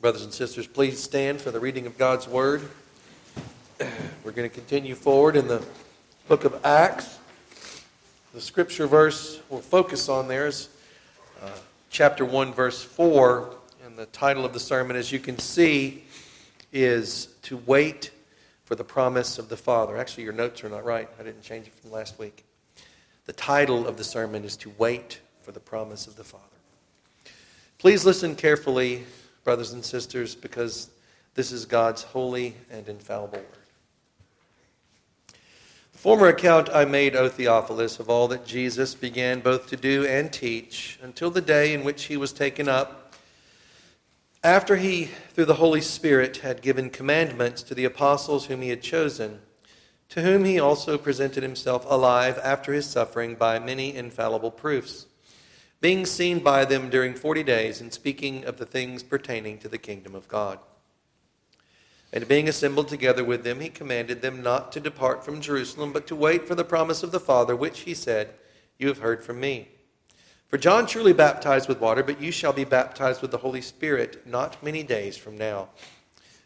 Brothers and sisters, please stand for the reading of God's Word. We're going to continue forward in the book of Acts. The scripture verse we'll focus on there is uh, chapter 1, verse 4. And the title of the sermon, as you can see, is To Wait for the Promise of the Father. Actually, your notes are not right. I didn't change it from last week. The title of the sermon is To Wait for the Promise of the Father. Please listen carefully, brothers and sisters, because this is God's holy and infallible word. The former account I made, O Theophilus, of all that Jesus began both to do and teach until the day in which he was taken up, after he, through the Holy Spirit, had given commandments to the apostles whom he had chosen, to whom he also presented himself alive after his suffering by many infallible proofs being seen by them during forty days, and speaking of the things pertaining to the kingdom of God. And being assembled together with them, he commanded them not to depart from Jerusalem, but to wait for the promise of the Father, which he said, You have heard from me. For John truly baptized with water, but you shall be baptized with the Holy Spirit not many days from now.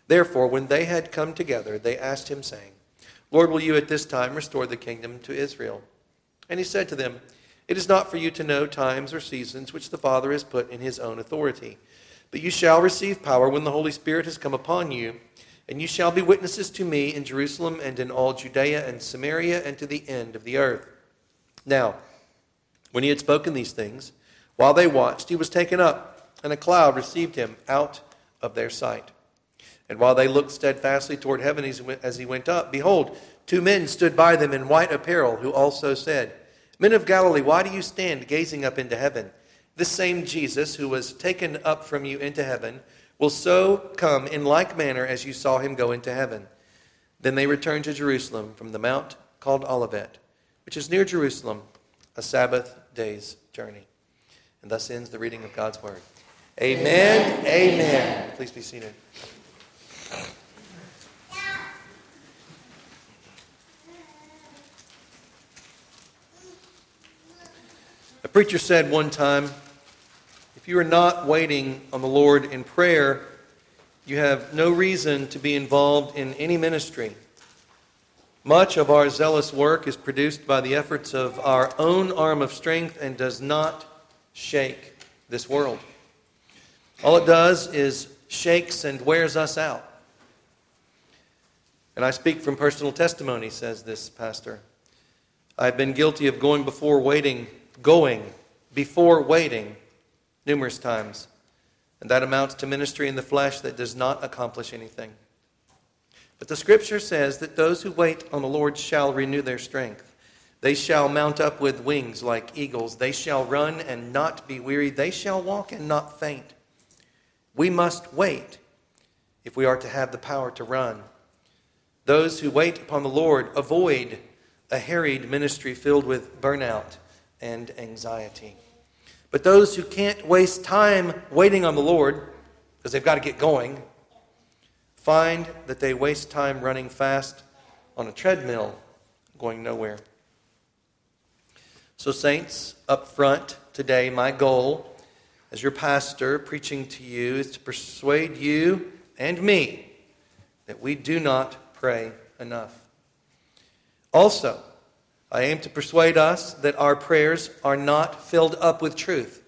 Therefore, when they had come together, they asked him, saying, Lord, will you at this time restore the kingdom to Israel? And he said to them, it is not for you to know times or seasons which the Father has put in his own authority. But you shall receive power when the Holy Spirit has come upon you, and you shall be witnesses to me in Jerusalem and in all Judea and Samaria and to the end of the earth. Now, when he had spoken these things, while they watched, he was taken up, and a cloud received him out of their sight. And while they looked steadfastly toward heaven as he went up, behold, two men stood by them in white apparel, who also said, Men of Galilee, why do you stand gazing up into heaven? This same Jesus who was taken up from you into heaven will so come in like manner as you saw him go into heaven. Then they returned to Jerusalem from the mount called Olivet, which is near Jerusalem, a Sabbath day's journey. And thus ends the reading of God's word. Amen. Amen. Amen. Please be seated. Preacher said one time if you are not waiting on the Lord in prayer, you have no reason to be involved in any ministry. Much of our zealous work is produced by the efforts of our own arm of strength and does not shake this world. All it does is shakes and wears us out. And I speak from personal testimony, says this pastor. I've been guilty of going before waiting going before waiting numerous times. And that amounts to ministry in the flesh that does not accomplish anything. But the scripture says that those who wait on the Lord shall renew their strength. They shall mount up with wings like eagles. They shall run and not be weary. They shall walk and not faint. We must wait if we are to have the power to run. Those who wait upon the Lord avoid a harried ministry filled with burnout and anxiety. But those who can't waste time waiting on the Lord, because they've got to get going, find that they waste time running fast on a treadmill, going nowhere. So, saints, up front today, my goal as your pastor preaching to you is to persuade you and me that we do not pray enough. Also, I aim to persuade us that our prayers are not filled up with truth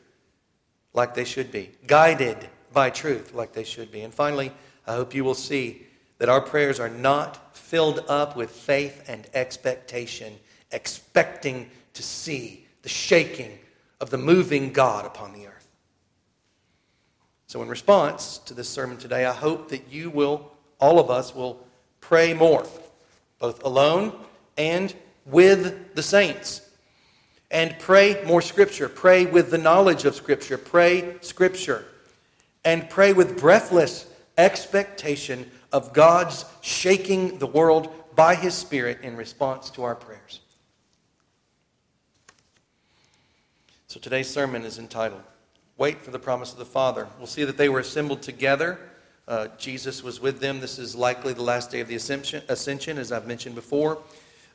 like they should be, guided by truth like they should be. And finally, I hope you will see that our prayers are not filled up with faith and expectation, expecting to see the shaking of the moving God upon the earth. So, in response to this sermon today, I hope that you will, all of us, will pray more, both alone and with the saints. And pray more Scripture. Pray with the knowledge of Scripture. Pray Scripture. And pray with breathless expectation of God's shaking the world by His Spirit in response to our prayers. So today's sermon is entitled Wait for the Promise of the Father. We'll see that they were assembled together. Uh, Jesus was with them. This is likely the last day of the ascension, ascension as I've mentioned before.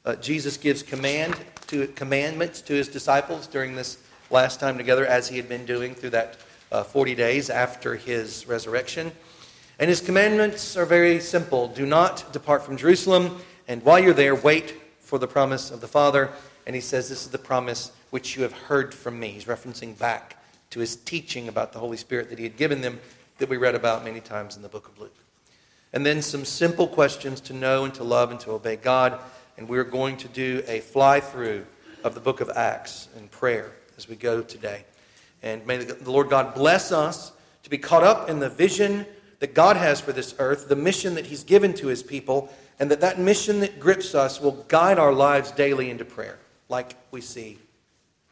Uh, Jesus gives command to commandments to his disciples during this last time together, as he had been doing through that uh, 40 days after his resurrection. And his commandments are very simple do not depart from Jerusalem, and while you're there, wait for the promise of the Father. And he says, This is the promise which you have heard from me. He's referencing back to his teaching about the Holy Spirit that he had given them that we read about many times in the book of Luke. And then some simple questions to know and to love and to obey God. And we're going to do a fly through of the book of Acts in prayer as we go today. And may the Lord God bless us to be caught up in the vision that God has for this earth, the mission that He's given to His people, and that that mission that grips us will guide our lives daily into prayer, like we see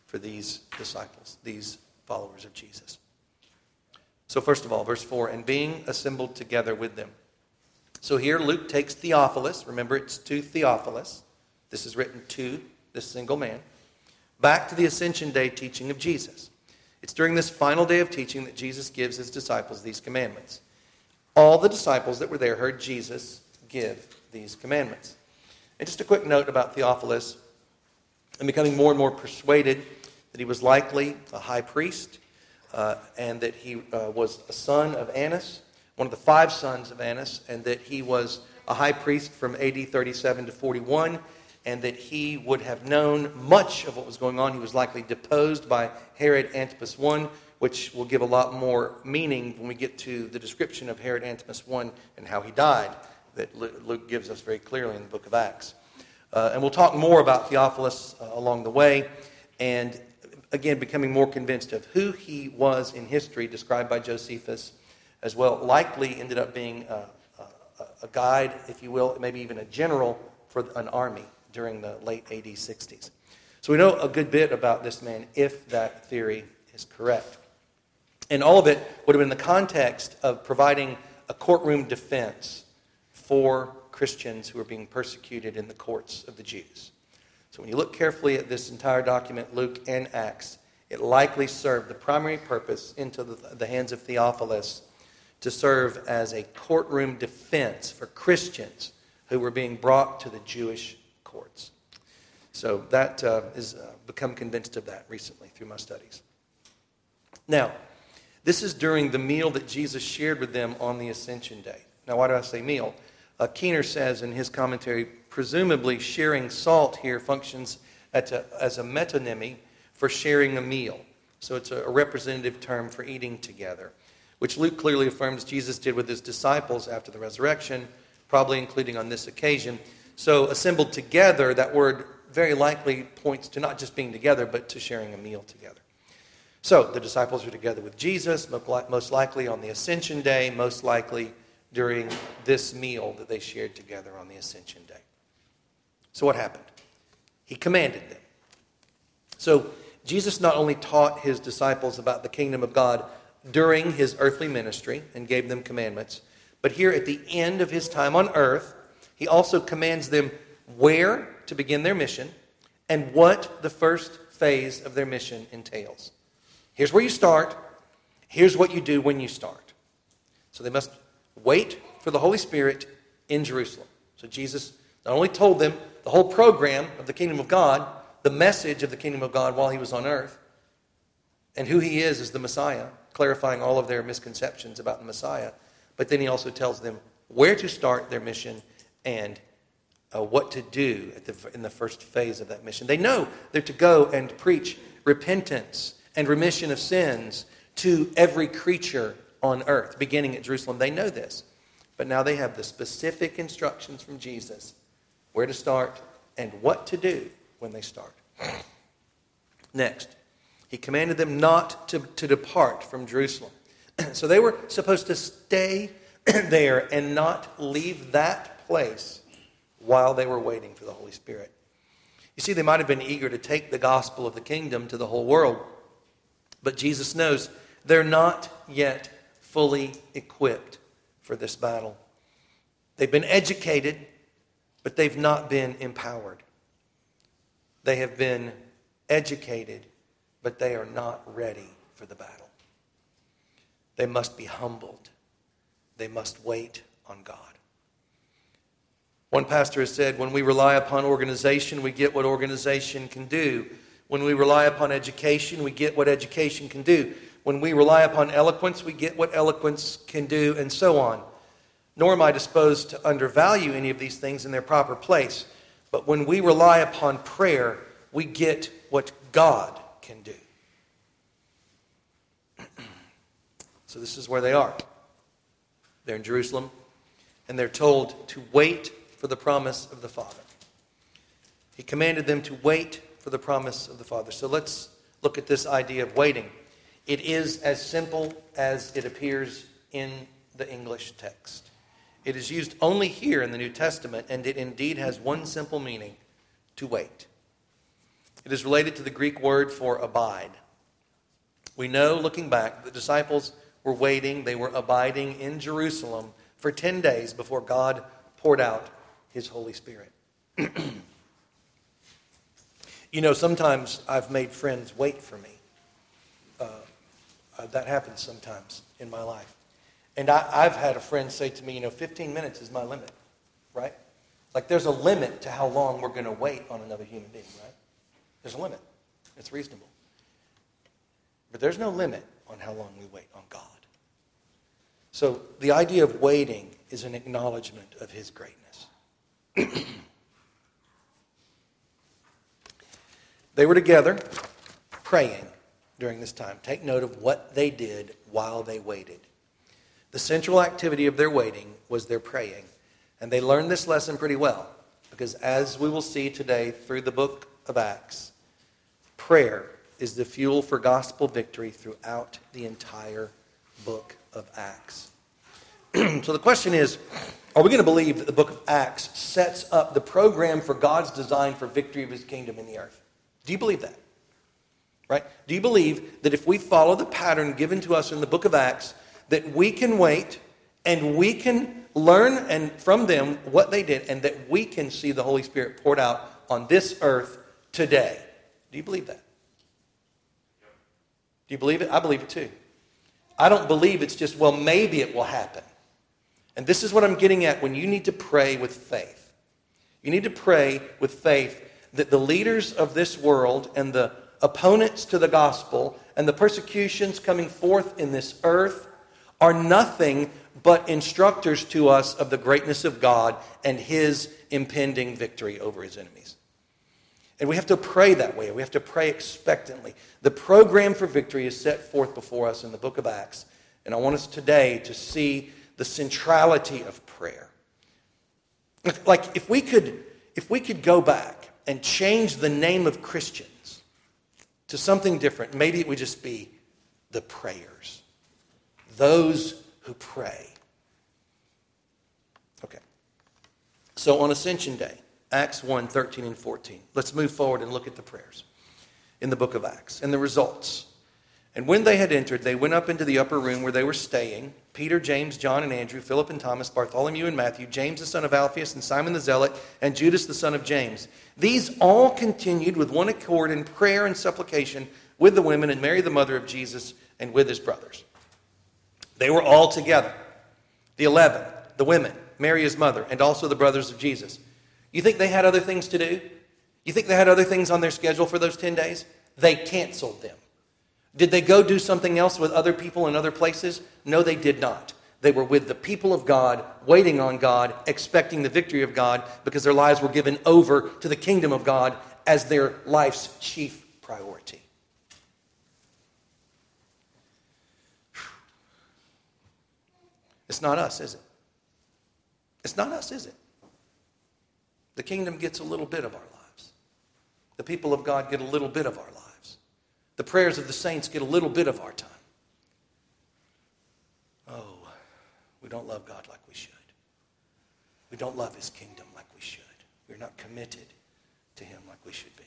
for these disciples, these followers of Jesus. So, first of all, verse 4 and being assembled together with them. So here Luke takes Theophilus, remember it's to Theophilus, this is written to this single man, back to the Ascension Day teaching of Jesus. It's during this final day of teaching that Jesus gives his disciples these commandments. All the disciples that were there heard Jesus give these commandments. And just a quick note about Theophilus. I'm becoming more and more persuaded that he was likely a high priest uh, and that he uh, was a son of Annas, one of the five sons of Annas, and that he was a high priest from AD 37 to 41, and that he would have known much of what was going on. He was likely deposed by Herod Antipas I, which will give a lot more meaning when we get to the description of Herod Antipas I and how he died, that Luke gives us very clearly in the book of Acts. Uh, and we'll talk more about Theophilus uh, along the way, and again, becoming more convinced of who he was in history, described by Josephus as well, likely ended up being a, a, a guide, if you will, maybe even a general for an army during the late AD 60s. So we know a good bit about this man if that theory is correct. And all of it would have been the context of providing a courtroom defense for Christians who were being persecuted in the courts of the Jews. So when you look carefully at this entire document, Luke and Acts, it likely served the primary purpose into the, the hands of Theophilus to serve as a courtroom defense for Christians who were being brought to the Jewish courts. So that uh, is uh, become convinced of that recently through my studies. Now, this is during the meal that Jesus shared with them on the Ascension Day. Now, why do I say meal? Uh, Keener says in his commentary, presumably sharing salt here functions a, as a metonymy for sharing a meal. So it's a, a representative term for eating together, which Luke clearly affirms Jesus did with his disciples after the resurrection, probably including on this occasion. So, assembled together, that word very likely points to not just being together, but to sharing a meal together. So, the disciples are together with Jesus, most likely on the Ascension Day, most likely during this meal that they shared together on the Ascension Day. So, what happened? He commanded them. So, Jesus not only taught his disciples about the kingdom of God during his earthly ministry and gave them commandments, but here at the end of his time on earth, he also commands them where to begin their mission and what the first phase of their mission entails. Here's where you start. Here's what you do when you start. So they must wait for the Holy Spirit in Jerusalem. So Jesus not only told them the whole program of the kingdom of God, the message of the kingdom of God while he was on earth, and who he is as the Messiah, clarifying all of their misconceptions about the Messiah. But then he also tells them where to start their mission and uh, what to do the, in the first phase of that mission. They know they're to go and preach repentance and remission of sins to every creature on earth, beginning at Jerusalem. They know this. But now they have the specific instructions from Jesus where to start and what to do when they start. Next, he commanded them not to, to depart from Jerusalem. so they were supposed to stay there and not leave that place while they were waiting for the Holy Spirit. You see, they might have been eager to take the gospel of the kingdom to the whole world, but Jesus knows they're not yet fully equipped for this battle. They've been educated, but they've not been empowered. They have been educated, but they are not ready for the battle. They must be humbled. They must wait on God. One pastor has said, when we rely upon organization, we get what organization can do. When we rely upon education, we get what education can do. When we rely upon eloquence, we get what eloquence can do, and so on. nor am I disposed to undervalue any of these things in their proper place. But when we rely upon prayer, we get what God can do. so this is where they are. They're in Jerusalem, and they're told to wait for the promise of the Father. He commanded them to wait for the promise of the Father. So let's look at this idea of waiting. It is as simple as it appears in the English text. It is used only here in the New Testament, and it indeed has one simple meaning to wait. It is related to the Greek word for abide. We know, looking back, the disciples were waiting, they were abiding in Jerusalem for 10 days before God poured out his Holy Spirit. you know, sometimes I've made friends wait for me. Uh, uh, that happens sometimes in my life. And I, I've had a friend say to me, you know, 15 minutes is my limit, right? Like there's a limit to how long we're going to wait on another human being, right? There's a limit. It's reasonable. But there's no limit on how long we wait on God. So the idea of waiting is an acknowledgement of His greatness. they were together praying during this time. Take note of what they did while they waited. The central activity of their waiting was their praying. And they learned this lesson pretty well because, as we will see today through the book of Acts, prayer is the fuel for gospel victory throughout the entire book of Acts. so the question is are we going to believe that the book of Acts sets up the program for God's design for victory of his kingdom in the earth? Do you believe that? Right? Do you believe that if we follow the pattern given to us in the book of Acts, that we can wait and we can learn and from them what they did and that we can see the Holy Spirit poured out on this earth today. Do you believe that? Do you believe it? I believe it too. I don't believe it's just, well, maybe it will happen. And this is what I'm getting at when you need to pray with faith. You need to pray with faith that the leaders of this world and the opponents to the gospel and the persecutions coming forth in this earth are nothing but instructors to us of the greatness of God and his impending victory over his enemies. And we have to pray that way. We have to pray expectantly. The program for victory is set forth before us in the book of Acts. And I want us today to see the centrality of prayer. Like if we could if we could go back and change the name of Christians to something different, maybe it would just be the prayers those who pray. Okay. So on Ascension Day, Acts 1 13 and 14. Let's move forward and look at the prayers in the book of Acts and the results. And when they had entered, they went up into the upper room where they were staying Peter, James, John, and Andrew, Philip and Thomas, Bartholomew and Matthew, James the son of Alphaeus, and Simon the Zealot, and Judas the son of James. These all continued with one accord in prayer and supplication with the women and Mary, the mother of Jesus, and with his brothers. They were all together. The eleven, the women, Mary his mother, and also the brothers of Jesus. You think they had other things to do? You think they had other things on their schedule for those 10 days? They canceled them. Did they go do something else with other people in other places? No, they did not. They were with the people of God, waiting on God, expecting the victory of God, because their lives were given over to the kingdom of God as their life's chief priority. It's not us, is it? It's not us, is it? The kingdom gets a little bit of our lives. The people of God get a little bit of our lives. The prayers of the saints get a little bit of our time. Oh, we don't love God like we should. We don't love his kingdom like we should. We're not committed to him like we should be.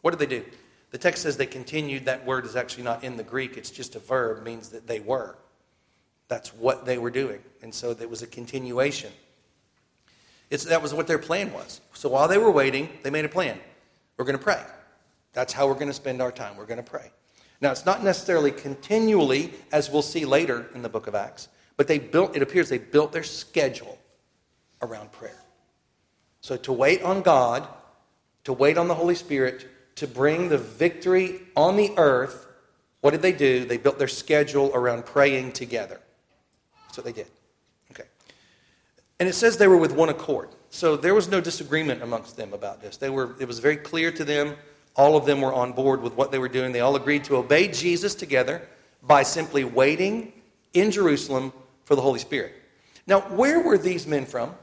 What did they do? The text says they continued. That word is actually not in the Greek, it's just a verb, means that they were. That's what they were doing. And so there was a continuation. It's, that was what their plan was. So while they were waiting, they made a plan. We're going to pray. That's how we're going to spend our time. We're going to pray. Now, it's not necessarily continually, as we'll see later in the book of Acts, but they built, it appears they built their schedule around prayer. So to wait on God, to wait on the Holy Spirit, to bring the victory on the earth, what did they do? They built their schedule around praying together. That's what they did. And it says they were with one accord. So there was no disagreement amongst them about this. They were, it was very clear to them. All of them were on board with what they were doing. They all agreed to obey Jesus together by simply waiting in Jerusalem for the Holy Spirit. Now, where were these men from?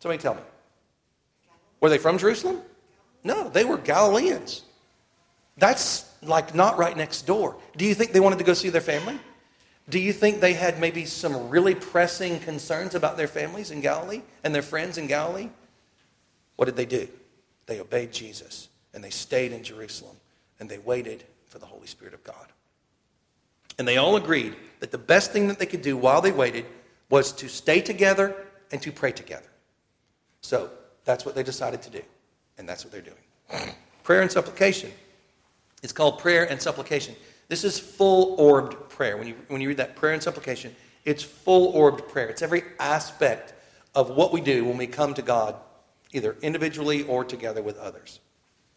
Somebody tell me. Were they from Jerusalem? No, they were Galileans. That's like not right next door. Do you think they wanted to go see their family? Do you think they had maybe some really pressing concerns about their families in Galilee and their friends in Galilee? What did they do? They obeyed Jesus and they stayed in Jerusalem and they waited for the Holy Spirit of God. And they all agreed that the best thing that they could do while they waited was to stay together and to pray together. So that's what they decided to do, and that's what they're doing. prayer and supplication. It's called prayer and supplication. This is full orbed prayer. When you, when you read that prayer and supplication, it's full orbed prayer. It's every aspect of what we do when we come to God, either individually or together with others.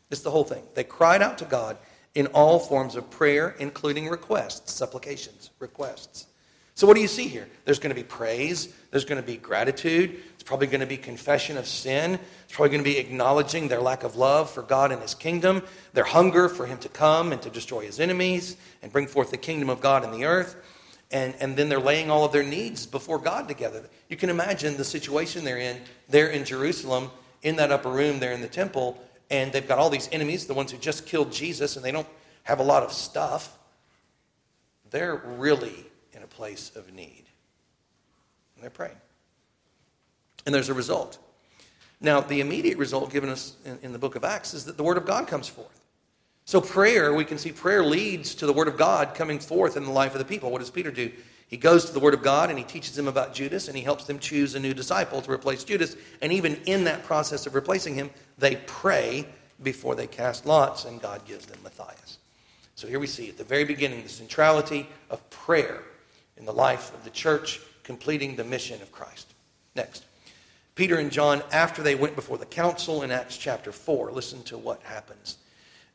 It's the whole thing. They cried out to God in all forms of prayer, including requests, supplications, requests. So, what do you see here? There's going to be praise, there's going to be gratitude, probably going to be confession of sin, it's probably going to be acknowledging their lack of love for God and His kingdom, their hunger for Him to come and to destroy His enemies and bring forth the kingdom of God in the earth. And, and then they're laying all of their needs before God together. You can imagine the situation they're in They're in Jerusalem, in that upper room there in the temple, and they've got all these enemies, the ones who just killed Jesus, and they don't have a lot of stuff. They're really in a place of need. And they're praying. And there's a result. Now, the immediate result given us in, in, the book of Acts is that the Word of God comes forth. So, prayer, we can see prayer leads to the Word of God coming forth in the life of the people. What does Peter do? He goes to the Word of God and he teaches them about Judas and he helps them choose a new disciple to replace Judas. And even in that process of replacing him, they pray before they cast lots and God gives them Matthias. So here we see at the very beginning the centrality of prayer in the life of the church, completing the mission of Christ. Next. Peter and John, after they went before the council in Acts chapter 4, listen to what happens.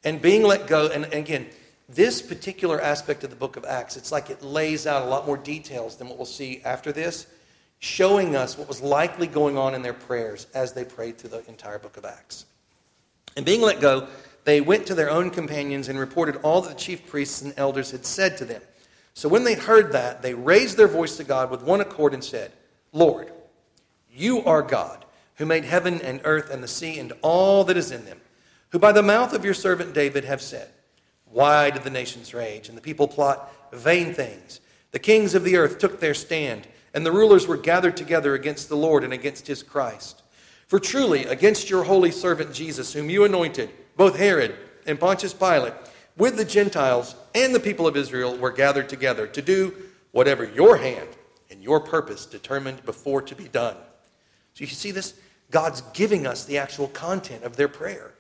And being let go, and again, this particular aspect of the book of Acts, it's like it lays out a lot more details than what we'll see after this, showing us what was likely going on in their prayers as they prayed through the entire book of Acts. And being let go, they went to their own companions and reported all that the chief priests and elders had said to them. So when they heard that, they raised their voice to God with one accord and said, Lord, you are God, who made heaven and earth and the sea and all that is in them, who by the mouth of your servant David have said, why did the nations rage and the people plot vain things? The kings of the earth took their stand, and the rulers were gathered together against the Lord and against his Christ. For truly, against your holy servant Jesus, whom you anointed, both Herod and Pontius Pilate, with the Gentiles and the people of Israel, were gathered together to do whatever your hand and your purpose determined before to be done. So you see this? God's giving us the actual content of their prayer.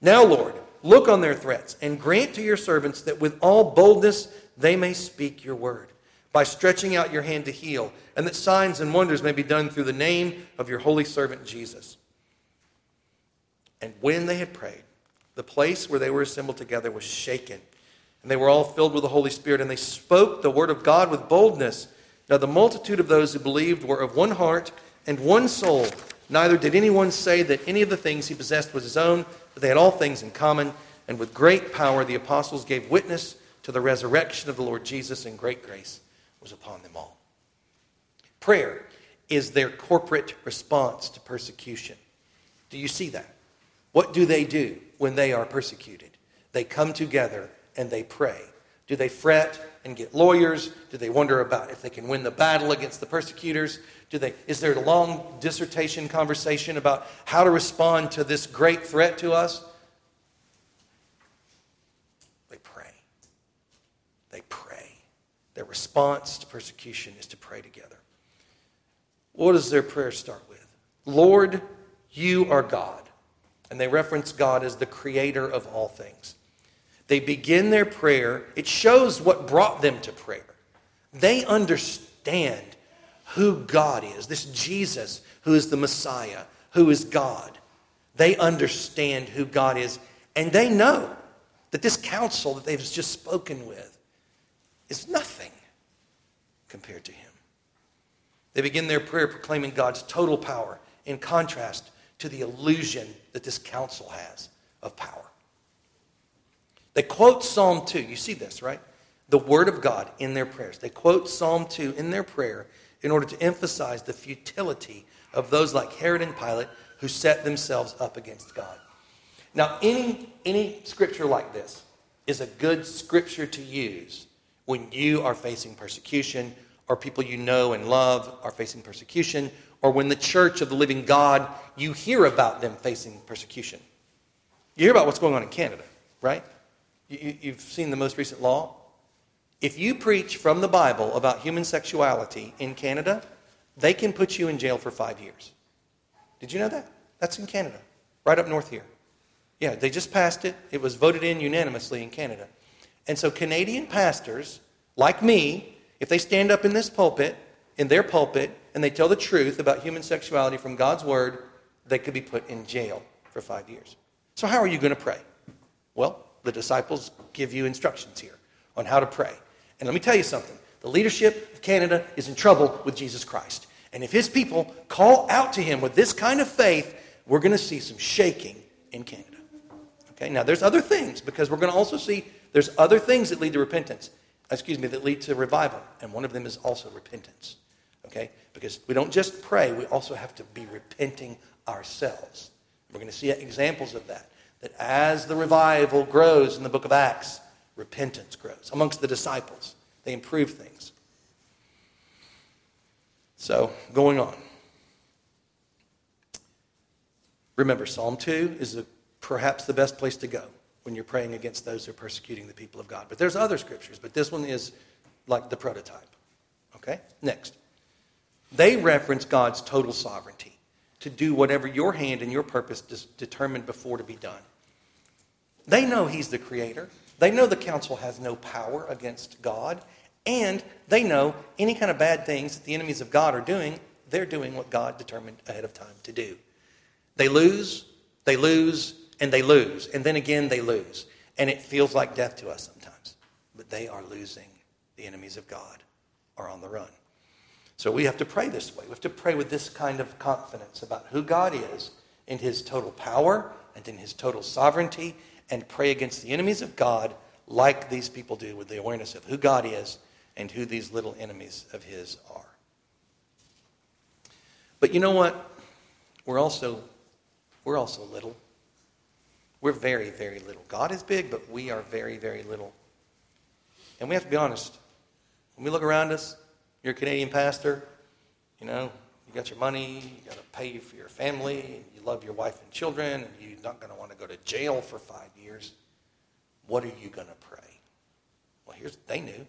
Now, Lord, Look on their threats and grant to your servants that with all boldness they may speak your word by stretching out your hand to heal, and that signs and wonders may be done through the name of your holy servant Jesus. And when they had prayed, the place where they were assembled together was shaken, and they were all filled with the Holy Spirit, and they spoke the word of God with boldness. Now, the multitude of those who believed were of one heart and one soul. Neither did anyone say that any of the things he possessed was his own but they had all things in common, and with great power the apostles gave witness to the resurrection of the Lord Jesus, and great grace was upon them all. Prayer is their corporate response to persecution. Do you see that? What do they do when they are persecuted? They come together and they pray. Do they fret and get lawyers? Do they wonder about if they can win the battle against the persecutors? Do they, is there a long dissertation conversation about how to respond to this great threat to us? They pray. They pray. Their response to persecution is to pray together. What does their prayer start with? Lord, you are God. And they reference God as the creator of all things. They begin their prayer. It shows what brought them to prayer. They understand who God is, this Jesus who is the Messiah, who is God. They understand who God is, and they know that this council that they've just spoken with is nothing compared to Him. They begin their prayer proclaiming God's total power in contrast to the illusion that this council has of power. They quote Psalm 2. You see this, right? The Word of God in their prayers. They quote Psalm 2 in their prayer in order to emphasize the futility of those like Herod and Pilate who set themselves up against God. Now, any, any scripture like this is a good scripture to use when you are facing persecution or people you know and love are facing persecution or when the church of the living God, you hear about them facing persecution. You hear about what's going on in Canada, right? You, you've seen the most recent law. If you preach from the Bible about human sexuality in Canada, they can put you in jail for five years. Did you know that? That's in Canada, right up north here. Yeah, they just passed it. It was voted in unanimously in Canada. And so Canadian pastors, like me, if they stand up in this pulpit, in their pulpit, and they tell the truth about human sexuality from God's word, they could be put in jail for five years. So, how are you going to pray? Well, the disciples give you instructions here on how to pray. And let me tell you something the leadership of Canada is in trouble with Jesus Christ. And if his people call out to him with this kind of faith, we're going to see some shaking in Canada. Okay, now there's other things because we're going to also see there's other things that lead to repentance, excuse me, that lead to revival. And one of them is also repentance. Okay, because we don't just pray, we also have to be repenting ourselves. We're going to see examples of that. That as the revival grows in the book of Acts, repentance grows amongst the disciples. They improve things. So, going on. Remember, Psalm 2 is a, perhaps the best place to go when you're praying against those who are persecuting the people of God. But there's other scriptures, but this one is like the prototype. Okay? Next. They reference God's total sovereignty to do whatever your hand and your purpose determined before to be done. They know He's the creator. They know the council has no power against God. And they know any kind of bad things that the enemies of God are doing, they're doing what God determined ahead of time to do. They lose, they lose, and they lose. And then again, they lose. And it feels like death to us sometimes. But they are losing. The enemies of God are on the run. So we have to pray this way. We have to pray with this kind of confidence about who God is in his total power and in his total sovereignty and pray against the enemies of God like these people do with the awareness of who God is and who these little enemies of his are. But you know what? We're also we're also little. We're very, very little. God is big, but we are very, very little. And we have to be honest. When we look around us, you're a Canadian pastor, you know, you got your money, you got to pay for your family, love your wife and children, and you're not going to want to go to jail for five years. What are you going to pray? Well, here's they knew.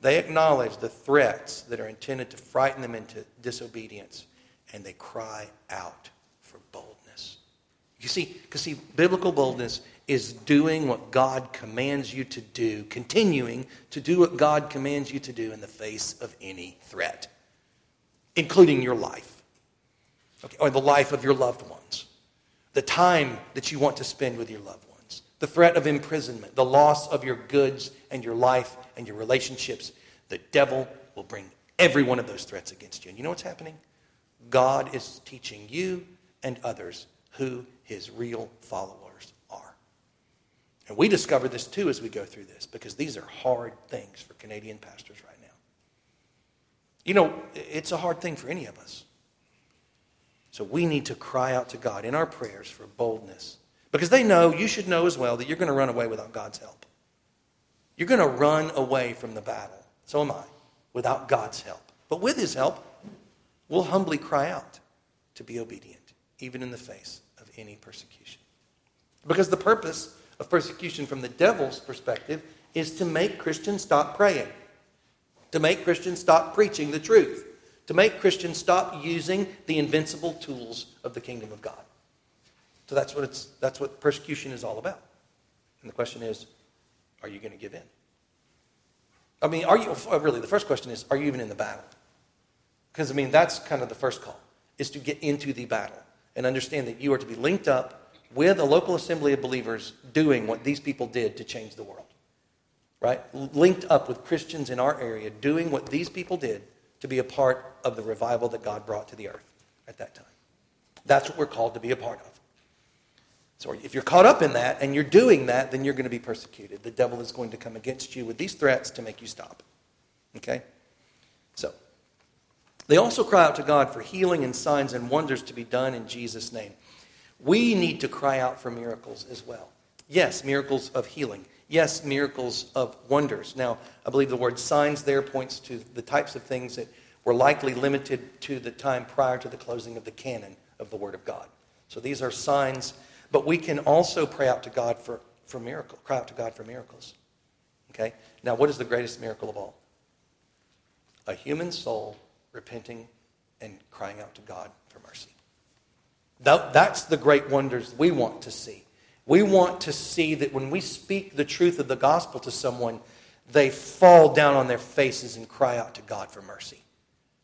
They acknowledge the threats that are intended to frighten them into disobedience, and they cry out for boldness. You see, because see, biblical boldness is doing what God commands you to do, continuing to do what God commands you to do in the face of any threat, including your life, okay, or the life of your loved ones, the time that you want to spend with your loved ones, the threat of imprisonment, the loss of your goods and your life and your relationships. The devil will bring every one of those threats against you. And you know what's happening? God is teaching you and others who his real followers are. and we discover this too as we go through this because these are hard things for Canadian pastors right now. You know, it's a hard thing for any of us. So we need to cry out to God in our prayers for boldness because they know, you should know as well, that you're going to run away without God's help. You're going to run away from the battle. So am I, without God's help. But with His help, we'll humbly cry out to be obedient, even in the face of any persecution. Because the purpose of persecution from the devil's perspective is to make Christians stop praying, to make Christians stop preaching the truth, to make Christians stop using the invincible tools of the kingdom of God. So that's what, it's, that's what persecution is all about. And the question is, are you going to give in? I mean, are you, oh, really, the first question is, are you even in the battle? Because, I mean, that's kind of the first call, is to get into the battle and understand that you are to be linked up with a local assembly of believers doing what these people did to change the world. Right? Linked up with Christians in our area doing what these people did to be a part of the revival that God brought to the earth at that time. That's what we're called to be a part of. So if you're caught up in that and you're doing that, then you're going to be persecuted. The devil is going to come against you with these threats to make you stop. Okay? So, they also cry out to God for healing and signs and wonders to be done in Jesus' name. We need to cry out for miracles as well. Yes, miracles of healing. Yes, miracles of wonders. Now, I believe the word signs there points to the types of things that were likely limited to the time prior to the closing of the canon of the Word of God. So these are signs, but we can also pray out to God for, for miracles, cry out to God for miracles. Okay? Now, what is the greatest miracle of all? A human soul repenting and crying out to God for mercy. That, that's the great wonders we want to see. We want to see that when we speak the truth of the gospel to someone, they fall down on their faces and cry out to God for mercy,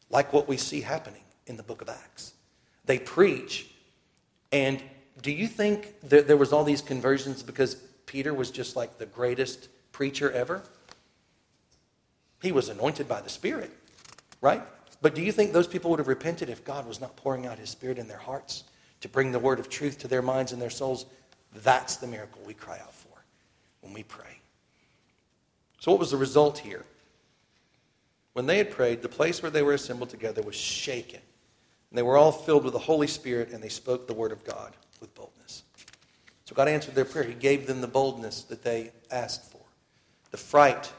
like what we see happening in the book of Acts. They preach, and do you think that there was all these conversions because Peter was just like the greatest preacher ever? He was anointed by the Spirit, right? But do you think those people would have repented if God was not pouring out his Spirit in their hearts to bring the word of truth to their minds and their souls? That's the miracle we cry out for when we pray. So, what was the result here? When they had prayed, the place where they were assembled together was shaken. And they were all filled with the Holy Spirit, and they spoke the word of God with boldness. So, God answered their prayer. He gave them the boldness that they asked for. The fright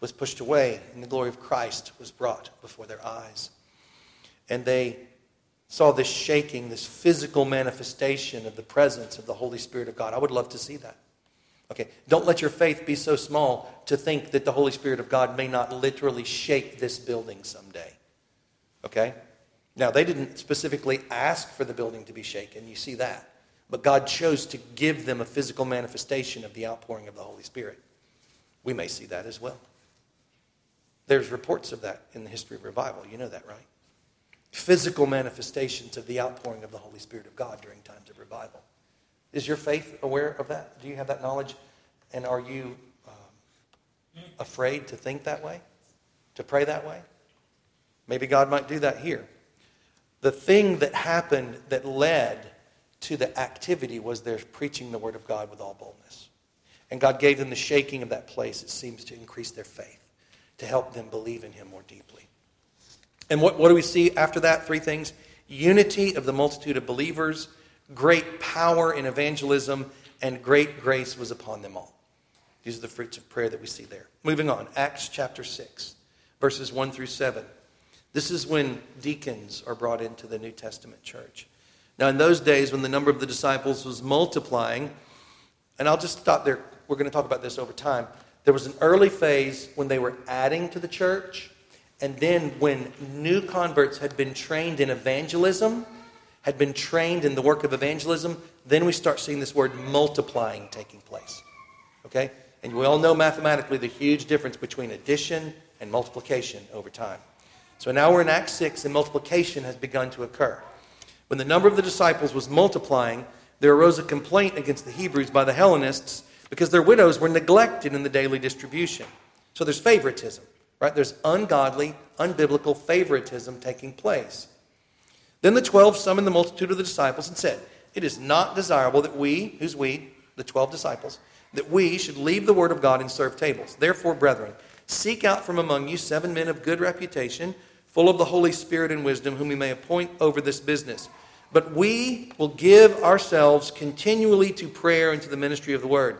was pushed away, and the glory of Christ was brought before their eyes. And they saw this shaking, this physical manifestation of the presence of the Holy Spirit of God. I would love to see that. Okay, don't let your faith be so small to think that the Holy Spirit of God may not literally shake this building someday. Okay? Now, they didn't specifically ask for the building to be shaken. You see that. But God chose to give them a physical manifestation of the outpouring of the Holy Spirit. We may see that as well. There's reports of that in the history of revival. You know that, right? Physical manifestations of the outpouring of the Holy Spirit of God during times of revival. Is your faith aware of that? Do you have that knowledge? And are you um, afraid to think that way? To pray that way? Maybe God might do that here. The thing that happened that led to the activity was their preaching the Word of God with all boldness. And God gave them the shaking of that place, it seems, to increase their faith, to help them believe in Him more deeply. And what, what do we see after that? Three things unity of the multitude of believers, great power in evangelism, and great grace was upon them all. These are the fruits of prayer that we see there. Moving on, Acts chapter 6, verses 1 through 7. This is when deacons are brought into the New Testament church. Now, in those days, when the number of the disciples was multiplying, and I'll just stop there. We're going to talk about this over time. There was an early phase when they were adding to the church, and then, when new converts had been trained in evangelism, had been trained in the work of evangelism, then we start seeing this word multiplying taking place. Okay? And we all know mathematically the huge difference between addition and multiplication over time. So now we're in Acts 6, and multiplication has begun to occur. When the number of the disciples was multiplying, there arose a complaint against the Hebrews by the Hellenists because their widows were neglected in the daily distribution. So there's favoritism. Right? There's ungodly, unbiblical favoritism taking place. Then the twelve summoned the multitude of the disciples and said, It is not desirable that we, who's we, the twelve disciples, that we should leave the word of God and serve tables. Therefore, brethren, seek out from among you seven men of good reputation, full of the Holy Spirit and wisdom, whom we may appoint over this business. But we will give ourselves continually to prayer and to the ministry of the word.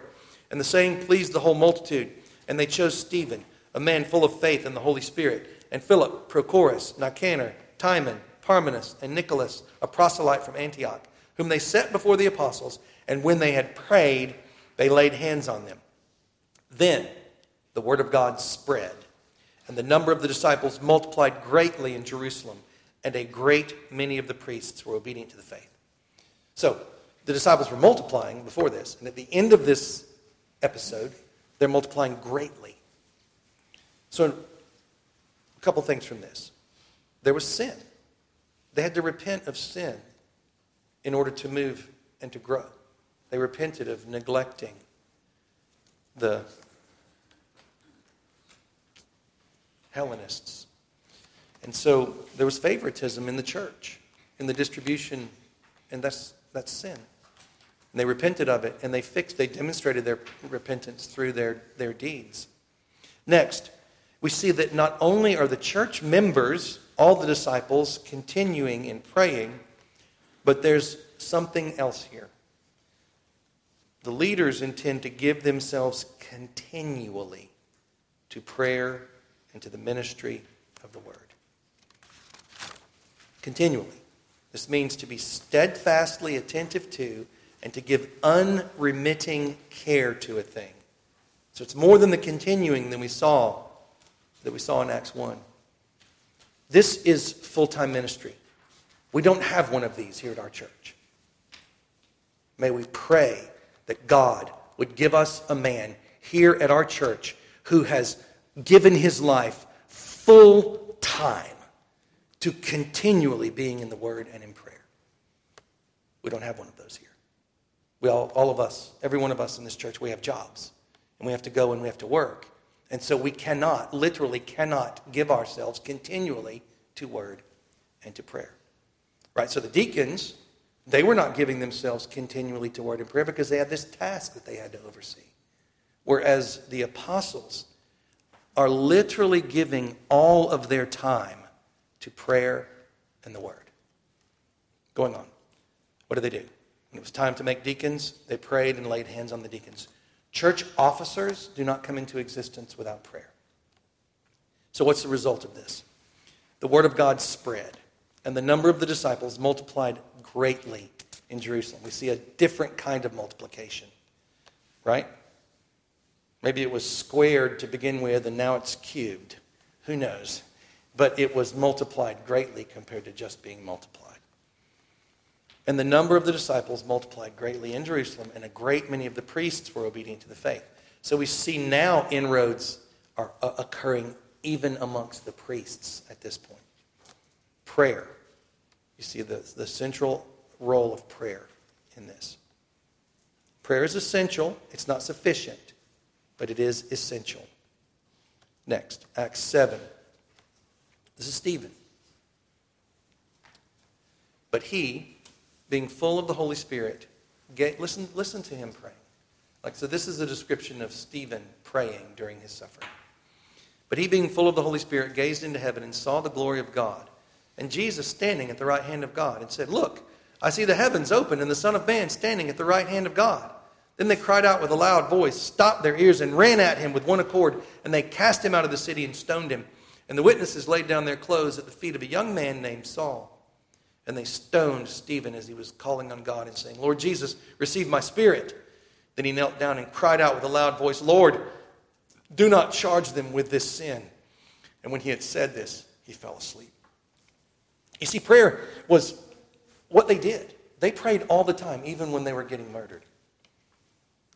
And the saying pleased the whole multitude. And they chose Stephen a man full of faith in the Holy Spirit, and Philip, Prochorus, Nicanor, Timon, Parmenas, and Nicholas, a proselyte from Antioch, whom they set before the apostles, and when they had prayed, they laid hands on them. Then the word of God spread, and the number of the disciples multiplied greatly in Jerusalem, and a great many of the priests were obedient to the faith. So, the disciples were multiplying before this, and at the end of this episode, they're multiplying greatly. So, a couple things from this. There was sin. They had to repent of sin in order to move and to grow. They repented of neglecting the Hellenists. And so there was favoritism in the church, in the distribution, and that's, that's sin. And they repented of it, and they fixed, they demonstrated their repentance through their, their deeds. Next, we see that not only are the church members, all the disciples, continuing in praying, but there's something else here. The leaders intend to give themselves continually to prayer and to the ministry of the word. Continually. This means to be steadfastly attentive to and to give unremitting care to a thing. So it's more than the continuing than we saw that we saw in Acts 1. This is full-time ministry. We don't have one of these here at our church. May we pray that God would give us a man here at our church who has given his life full time to continually being in the Word and in prayer. We don't have one of those here. We all, all of us, every one of us in this church, we have jobs and we have to go and we have to work. And so we cannot, literally cannot give ourselves continually to Word and to prayer. Right? So the deacons, they were not giving themselves continually to word and prayer because they had this task that they had to oversee. Whereas the apostles are literally giving all of their time to prayer and the word. Going on. What did they do? When it was time to make deacons, they prayed and laid hands on the deacons. Church officers do not come into existence without prayer. So, what's the result of this? The word of God spread, and the number of the disciples multiplied greatly in Jerusalem. We see a different kind of multiplication, right? Maybe it was squared to begin with, and now it's cubed. Who knows? But it was multiplied greatly compared to just being multiplied. And the number of the disciples multiplied greatly in Jerusalem, and a great many of the priests were obedient to the faith. So we see now inroads are uh, occurring even amongst the priests at this point. Prayer you see the, the central role of prayer in this. Prayer is essential, it's not sufficient, but it is essential. Next, Acts 7. This is Stephen. But he, being full of the Holy Spirit, gave, listen, listen to him praying. Like so, this is a description of Stephen praying during his suffering. But he, being full of the Holy Spirit, gazed into heaven and saw the glory of God and Jesus standing at the right hand of God and said, Look, I see the heavens open and the Son of Man standing at the right hand of God. Then they cried out with a loud voice, stopped their ears, and ran at him with one accord, and they cast him out of the city and stoned him. And the witnesses laid down their clothes at the feet of a young man named Saul. And they stoned Stephen as he was calling on God and saying, Lord Jesus, receive my spirit. Then he knelt down and cried out with a loud voice, Lord, do not charge them with this sin. And when he had said this, he fell asleep. You see, prayer was what they did. They prayed all the time, even when they were getting murdered.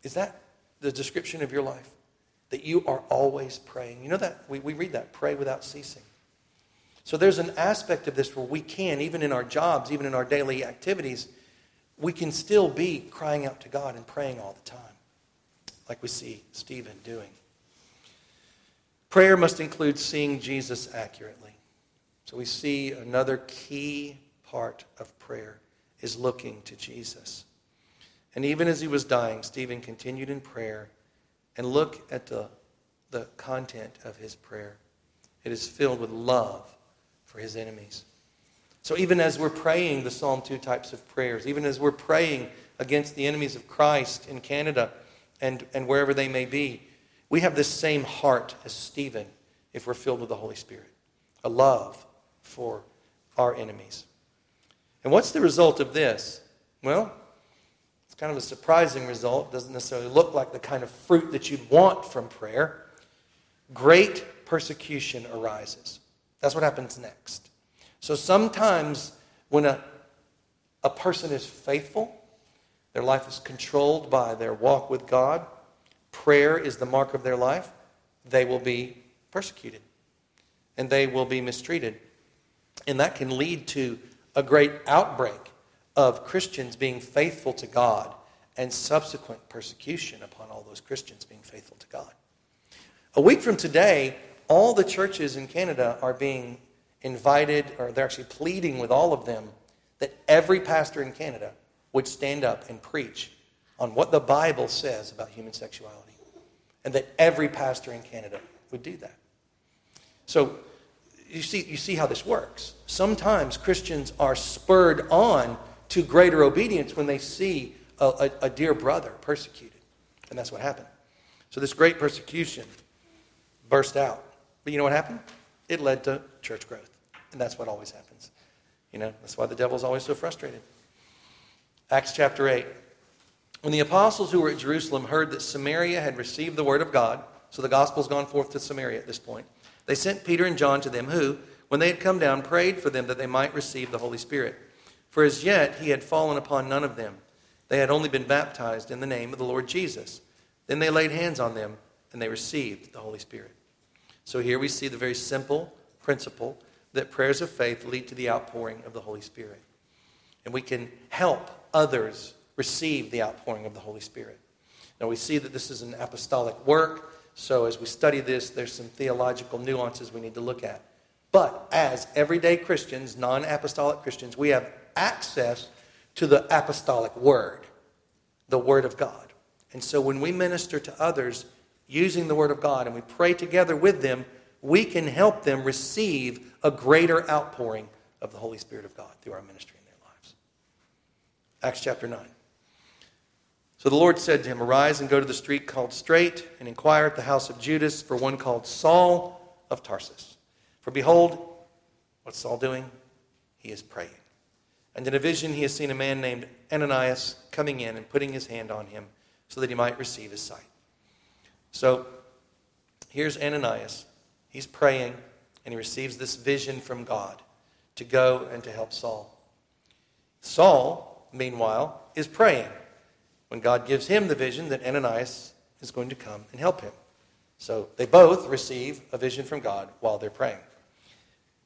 Is that the description of your life? That you are always praying. You know that? We, we read that pray without ceasing. So there's an aspect of this where we can, even in our jobs, even in our daily activities, we can still be crying out to God and praying all the time, like we see Stephen doing. Prayer must include seeing Jesus accurately. So we see another key part of prayer is looking to Jesus. And even as he was dying, Stephen continued in prayer and look at the, the content of his prayer. It is filled with love for his enemies. So even as we're praying the Psalm 2 types of prayers, even as we're praying against the enemies of Christ in Canada and, and wherever they may be, we have this same heart as Stephen if we're filled with the Holy Spirit a love for our enemies. And what's the result of this? Well, it's kind of a surprising result. It doesn't necessarily look like the kind of fruit that you'd want from prayer. Great persecution arises. That's what happens next. So sometimes when a, a person is faithful, their life is controlled by their walk with God, prayer is the mark of their life, they will be persecuted and they will be mistreated. And that can lead to a great outbreak of Christians being faithful to God and subsequent persecution upon all those Christians being faithful to God. A week from today, all the churches in Canada are being invited, or they're actually pleading with all of them, that every pastor in Canada would stand up and preach on what the Bible says about human sexuality. And that every pastor in Canada would do that. So you see, you see how this works. Sometimes Christians are spurred on to greater obedience when they see a, a, a dear brother persecuted. And that's what happened. So this great persecution burst out. But you know what happened? It led to church growth. And that's what always happens. You know, that's why the devil's always so frustrated. Acts chapter 8. When the apostles who were at Jerusalem heard that Samaria had received the word of God, so the gospel's gone forth to Samaria at this point, they sent Peter and John to them, who, when they had come down, prayed for them that they might receive the Holy Spirit. For as yet he had fallen upon none of them. They had only been baptized in the name of the Lord Jesus. Then they laid hands on them, and they received the Holy Spirit. So here we see the very simple principle that prayers of faith lead to the outpouring of the Holy Spirit. And we can help others receive the outpouring of the Holy Spirit. Now we see that this is an apostolic work, so as we study this, there's some theological nuances we need to look at. But as everyday Christians, non apostolic Christians, we have access to the apostolic word, the word of God. And so when we minister to others using the word of God and we pray together with them, we can help them receive a greater outpouring of the Holy Spirit of God through our ministry in their lives. Acts chapter 9. So the Lord said to him, Arise and go to the street called Straight, and inquire at the house of Judas for one called Saul of Tarsus. For behold, what's Saul doing? He is praying. And in a vision, he has seen a man named Ananias coming in and putting his hand on him so that he might receive his sight. So here's Ananias. He's praying, and he receives this vision from God to go and to help Saul. Saul, meanwhile, is praying when God gives him the vision that Ananias is going to come and help him. So they both receive a vision from God while they're praying.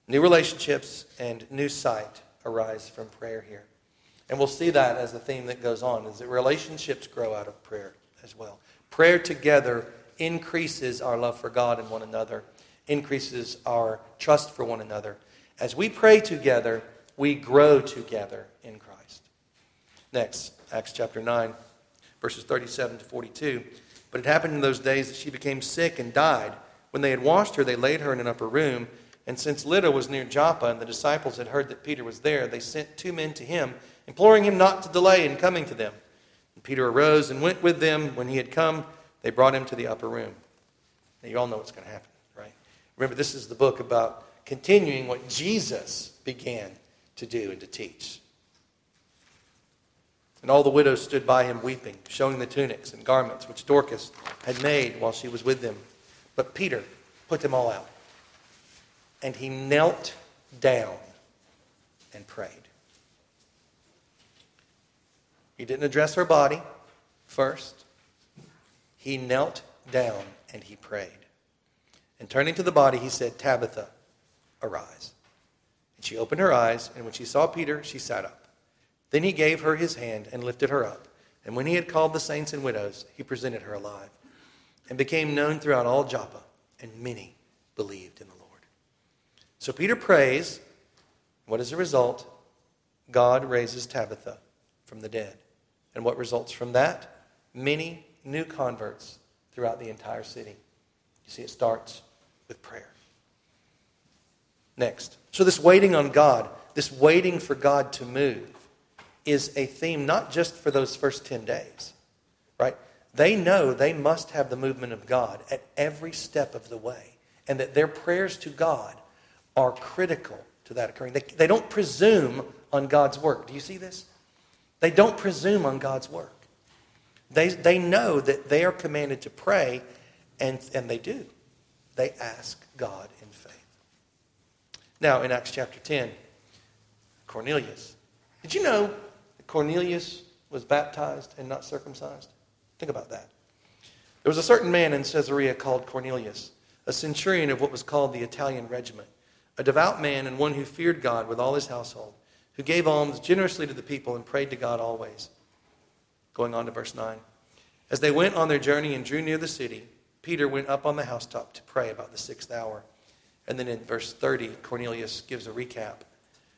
New relationships and new sight arise from prayer here. And we'll see that as the theme that goes on, is that relationships grow out of prayer as well. Prayer together increases our love for God and one another, increases our trust for one another. As we pray together, we grow together in Christ. Next, Acts chapter 9 verses 37 to 42. But it happened in those days that she became sick and died. When they had washed her, they laid her in an upper room. And since Lydda was near Joppa, and the disciples had heard that Peter was there, they sent two men to him, imploring him not to delay in coming to them. And Peter arose and went with them. When he had come, they brought him to the upper room. Now, you all know what's going to happen, right? Remember, this is the book about continuing what Jesus began to do and to teach. And all the widows stood by him weeping, showing the tunics and garments which Dorcas had made while she was with them. But Peter put them all out. And he knelt down and prayed. He didn't address her body first. He knelt down and he prayed. And turning to the body, he said, Tabitha, arise. And she opened her eyes, and when she saw Peter, she sat up. Then he gave her his hand and lifted her up. And when he had called the saints and widows, he presented her alive and became known throughout all Joppa, and many believed in the Lord. So Peter prays. What is the result? God raises Tabitha from the dead. And what results from that? Many new converts throughout the entire city. You see, it starts with prayer. Next. So, this waiting on God, this waiting for God to move, is a theme not just for those first 10 days, right? They know they must have the movement of God at every step of the way, and that their prayers to God are critical to that occurring. They, they don't presume on God's work. Do you see this? They don't presume on God's work. They, they know that they are commanded to pray, and, and they do. They ask God in faith. Now, in Acts chapter 10, Cornelius. Did you know that Cornelius was baptized and not circumcised? Think about that. There was a certain man in Caesarea called Cornelius, a centurion of what was called the Italian regiment, a devout man and one who feared God with all his household, who gave alms generously to the people and prayed to God always. Going on to verse 9. As they went on their journey and drew near the city, Peter went up on the housetop to pray about the sixth hour. And then in verse 30, Cornelius gives a recap.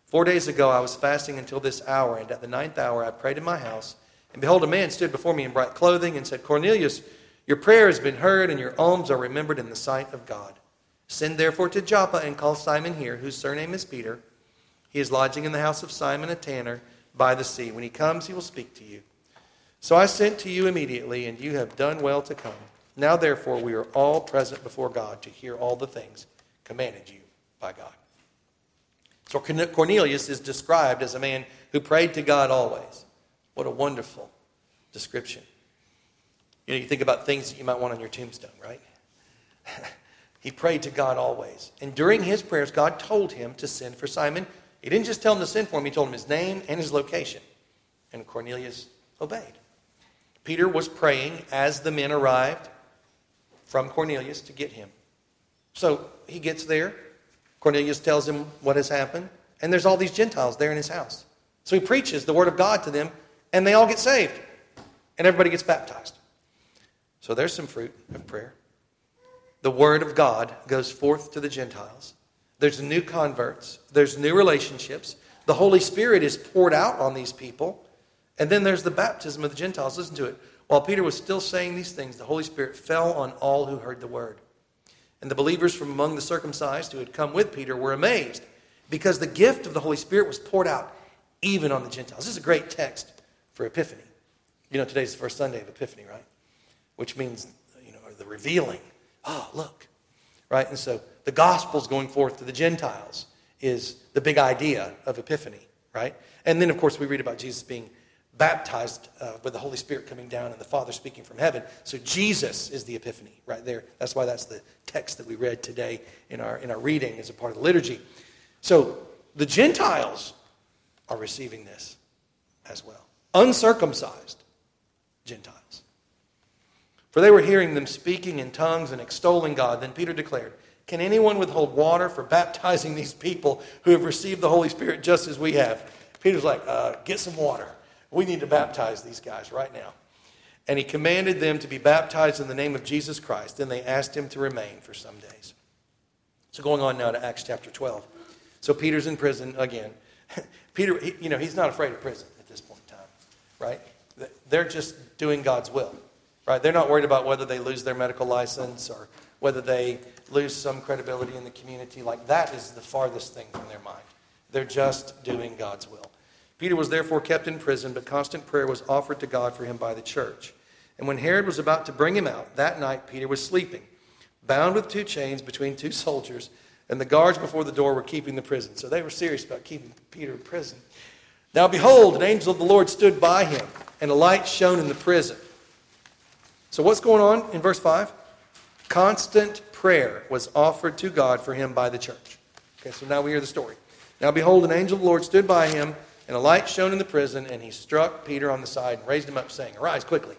Four days ago, I was fasting until this hour, and at the ninth hour, I prayed in my house. And behold, a man stood before me in bright clothing and said, Cornelius, your prayer has been heard, and your alms are remembered in the sight of God. Send therefore to Joppa and call Simon here, whose surname is Peter. He is lodging in the house of Simon, a tanner, by the sea. When he comes, he will speak to you. So I sent to you immediately, and you have done well to come. Now, therefore, we are all present before God to hear all the things commanded you by God. So Cornelius is described as a man who prayed to God always. What a wonderful description. You know, you think about things that you might want on your tombstone, right? he prayed to God always. And during his prayers, God told him to send for Simon. He didn't just tell him to send for him, he told him his name and his location. And Cornelius obeyed. Peter was praying as the men arrived from Cornelius to get him. So he gets there. Cornelius tells him what has happened. And there's all these Gentiles there in his house. So he preaches the word of God to them, and they all get saved. And everybody gets baptized. So there's some fruit of prayer. The word of God goes forth to the Gentiles. There's new converts, there's new relationships. The Holy Spirit is poured out on these people. And then there's the baptism of the Gentiles. Listen to it. While Peter was still saying these things, the Holy Spirit fell on all who heard the word. And the believers from among the circumcised who had come with Peter were amazed because the gift of the Holy Spirit was poured out even on the Gentiles. This is a great text for Epiphany. You know, today's the first Sunday of Epiphany, right? Which means, you know, the revealing. Oh, look. Right? And so the gospel's going forth to the Gentiles is the big idea of Epiphany, right? And then, of course, we read about Jesus being baptized uh, with the Holy Spirit coming down and the Father speaking from heaven. So Jesus is the epiphany right there. That's why that's the text that we read today in our, in our reading as a part of the liturgy. So the Gentiles are receiving this as well. Uncircumcised Gentiles. For they were hearing them speaking in tongues and extolling God. Then Peter declared, Can anyone withhold water for baptizing these people who have received the Holy Spirit just as we have? Peter's like, uh, Get some water. We need to baptize these guys right now. And he commanded them to be baptized in the name of Jesus Christ. Then they asked him to remain for some days. So going on now to Acts chapter 12. So Peter's in prison again. Peter, you know, he's not afraid of prison at this point in time, right? They're just doing God's will, right? They're not worried about whether they lose their medical license or whether they lose some credibility in the community. Like that is the farthest thing from their mind. They're just doing God's will. Peter was therefore kept in prison, but constant prayer was offered to God for him by the church. And when Herod was about to bring him out, that night Peter was sleeping, bound with two chains between two soldiers, and the guards before the door were keeping the prison. So they were serious about keeping Peter in prison. Now behold, an angel of the Lord stood by him, and a light shone in the prison. So what's going on in verse 5? Constant prayer was offered to God for him by the church. Okay, so now we hear the story. Now behold, an angel of the Lord stood by him and a light shone in the prison, and he struck Peter on the side and raised him up, saying, Arise quickly.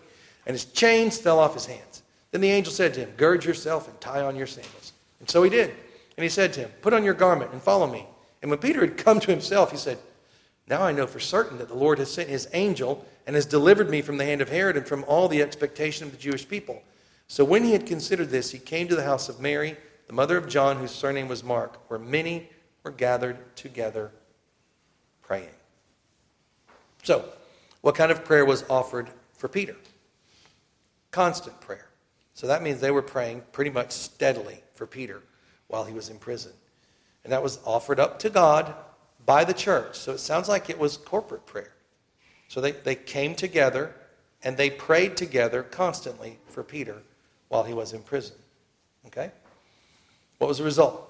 And his chains fell off his hands. Then the angel said to him, Gird yourself and tie on your sandals. And so he did. And he said to him, Put on your garment and follow me. And when Peter had come to himself, he said, Now I know for certain that the Lord has sent his angel and has delivered me from the hand of Herod and from all the expectation of the Jewish people. So when he had considered this, he came to the house of Mary, the mother of John, whose surname was Mark, where many were gathered together praying. So, what kind of prayer was offered for Peter? Constant prayer. So that means they were praying pretty much steadily for Peter while he was in prison. And that was offered up to God by the church. So it sounds like it was corporate prayer. So they, they came together and they prayed together constantly for Peter while he was in prison. Okay? What was the result?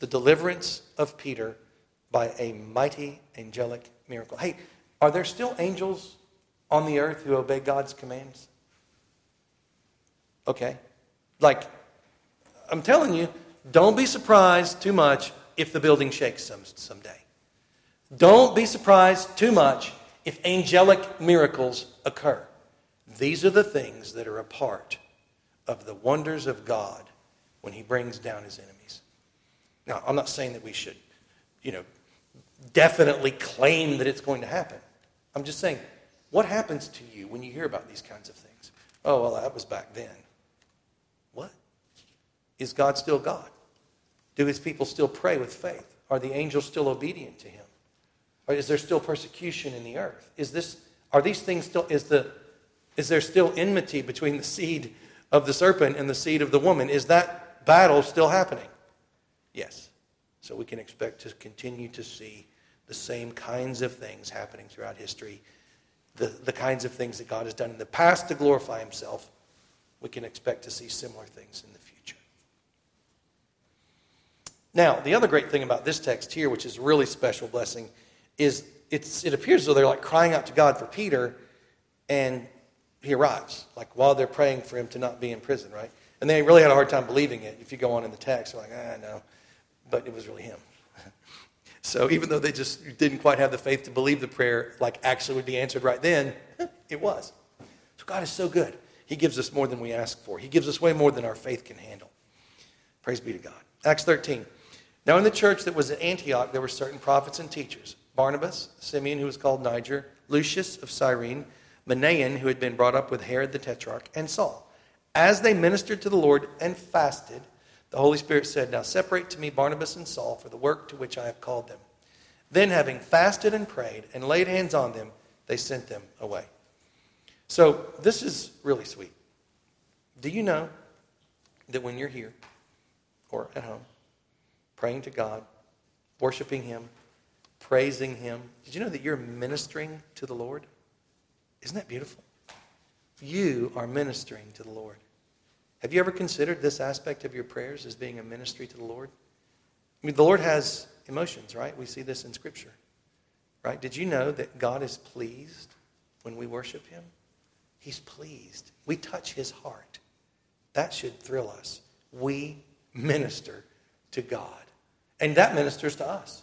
The deliverance of Peter by a mighty angelic miracle. Hey, are there still angels on the earth who obey God's commands? Okay. Like, I'm telling you, don't be surprised too much if the building shakes some, someday. Don't be surprised too much if angelic miracles occur. These are the things that are a part of the wonders of God when He brings down His enemies. Now, I'm not saying that we should, you know, definitely claim that it's going to happen. I'm just saying, what happens to you when you hear about these kinds of things? Oh, well, that was back then. What? Is God still God? Do his people still pray with faith? Are the angels still obedient to him? Or is there still persecution in the earth? Is this, are these things still, is, the, is there still enmity between the seed of the serpent and the seed of the woman? Is that battle still happening? Yes. So we can expect to continue to see the same kinds of things happening throughout history, the, the kinds of things that God has done in the past to glorify himself. We can expect to see similar things in the future. Now, the other great thing about this text here, which is really special blessing, is it's, it appears as though they're like crying out to God for Peter, and he arrives, like while they're praying for him to not be in prison, right? And they really had a hard time believing it. If you go on in the text, they're like, ah, no. But it was really him. so even though they just didn't quite have the faith to believe the prayer, like actually would be answered right then, it was. So God is so good. He gives us more than we ask for, He gives us way more than our faith can handle. Praise be to God. Acts 13. Now, in the church that was at Antioch, there were certain prophets and teachers Barnabas, Simeon, who was called Niger, Lucius of Cyrene, Manaen, who had been brought up with Herod the Tetrarch, and Saul. As they ministered to the Lord and fasted, the Holy Spirit said, Now separate to me Barnabas and Saul for the work to which I have called them. Then, having fasted and prayed and laid hands on them, they sent them away. So, this is really sweet. Do you know that when you're here or at home, praying to God, worshiping Him, praising Him. Did you know that you're ministering to the Lord? Isn't that beautiful? You are ministering to the Lord. Have you ever considered this aspect of your prayers as being a ministry to the Lord? I mean, the Lord has emotions, right? We see this in Scripture, right? Did you know that God is pleased when we worship Him? He's pleased. We touch His heart. That should thrill us. We minister to God. And that ministers to us.